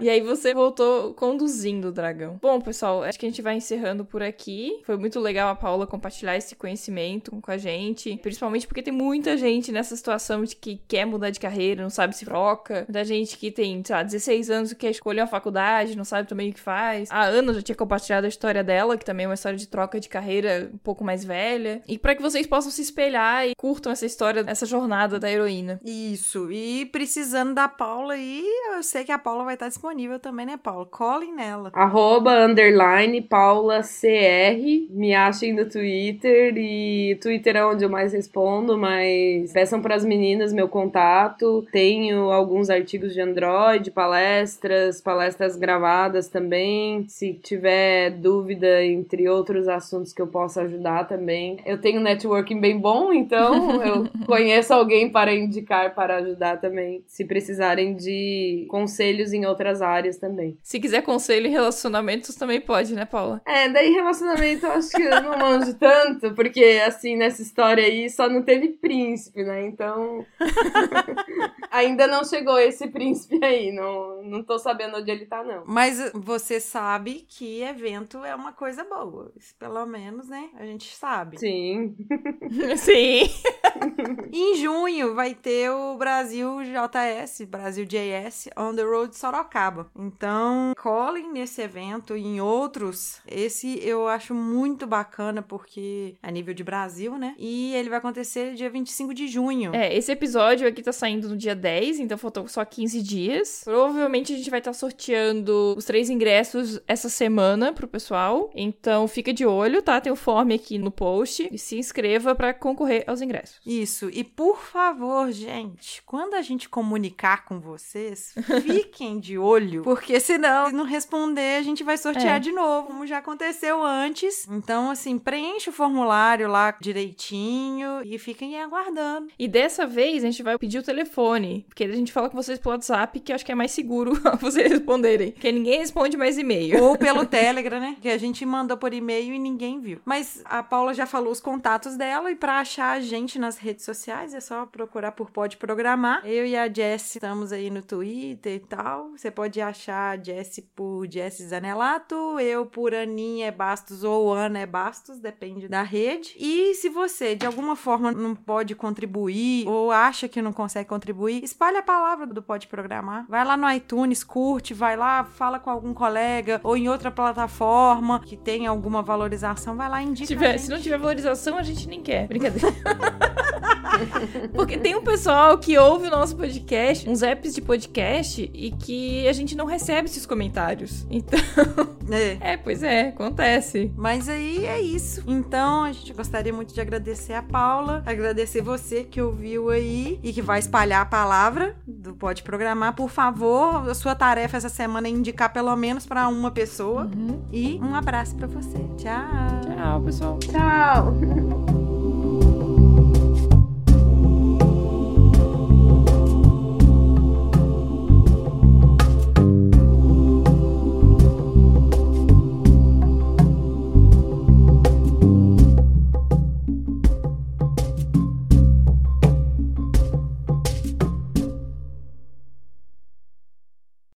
e aí você voltou conduzindo o dragão. Bom, pessoal, acho que a gente vai encerrando por aqui. Foi muito legal a Paula compartilhar esse conhecimento com a gente, principalmente porque tem muita gente nessa situação de que quer mudar de carreira, não sabe se troca. Muita gente que tem, sei lá, 16 anos e quer escolher uma faculdade, não sabe também o que faz. A Ana já tinha compartilhado a história dela, que também é uma história de troca de carreira um pouco mais velha. E para que vocês possam se espelhar e curtam essa história, essa jornada da heroína. Isso. E precisando da Paula aí, eu sei que a Paula vai estar disponível também, né, Paula? Colhem nela. Arroba, underline, Paula CR. Me achem no Twitter. E Twitter é onde eu mais respondo, mas peçam para as meninas meu contato. Tenho alguns artigos de Android, palestras, palestras gravadas também. Se tiver dúvida, entre outros assuntos que eu possa ajudar também. Eu tenho networking bem bom, então eu conheço alguém para indicar para ajudar também. Se precisarem de conselhos em outras áreas também. Se quiser conselho em relacionamentos, também pode, né, Paula? É, daí relacionamento eu acho que eu não manjo tanto, porque assim, nessa história aí só não teve príncipe, né? Então. Ainda não chegou esse príncipe aí, não, não tô sabendo onde ele tá, não. Mas você sabe que evento é uma coisa boa. Pelo menos, né? A gente sabe. Sim. Sim. em junho vai ter o Brasil JS, Brasil JS, On the Road Sorocaba. Então, colhem nesse evento e em outros. Esse eu acho muito bacana porque a nível de Brasil, né? E ele vai acontecer dia 25 de junho. É, esse episódio aqui tá saindo no dia 10, então faltou só 15 dias. Provavelmente a gente vai estar tá sorteando os três ingressos essa semana pro pessoal. Então fica de olho, tá? Tem o form aqui no post e se inscreva para concorrer aos ingressos. Isso. E por favor, gente, quando a gente comunicar com vocês, fiquem de olho, porque senão, se não responder, a gente vai sortear é. de novo, como já aconteceu antes. Então, assim, preencha o formulário lá direitinho e fiquem aguardando. E dessa vez a gente vai pedir o telefone, porque a gente fala com vocês pelo WhatsApp, que eu acho que é mais seguro vocês responderem, porque ninguém responde mais e-mail. Ou pelo Telegram, né? Que a gente mandou por e-mail e ninguém viu. Mas a Paula já falou os contatos dela e para achar a gente nas redes sociais é só procurar por Pode Programar. Eu e a Jess estamos aí no Twitter e tal. Você pode achar Jess por Jess Zanelato, eu por Aninha é Bastos ou Ana é Bastos, depende da rede. E se você de alguma forma não pode contribuir ou acha que não consegue contribuir, espalhe a palavra do Pode Programar. Vai lá no iTunes, curte, vai lá, fala com algum colega ou em outra plataforma que tenha alguma valorização, vai lá e indica. Se, tiver, se não tiver valorização, a gente nem quer. Brincadeira. Porque tem um pessoal que ouve o nosso podcast, uns apps de podcast, e que a gente não recebe esses comentários. Então. É. é, pois é, acontece. Mas aí é isso. Então, a gente gostaria muito de agradecer a Paula, agradecer você que ouviu aí e que vai espalhar a palavra do Pode Programar. Por favor, a sua tarefa essa semana é indicar pelo menos para uma pessoa. Uhum. E um abraço para você. Tchau. Tchau, pessoal. Tchau.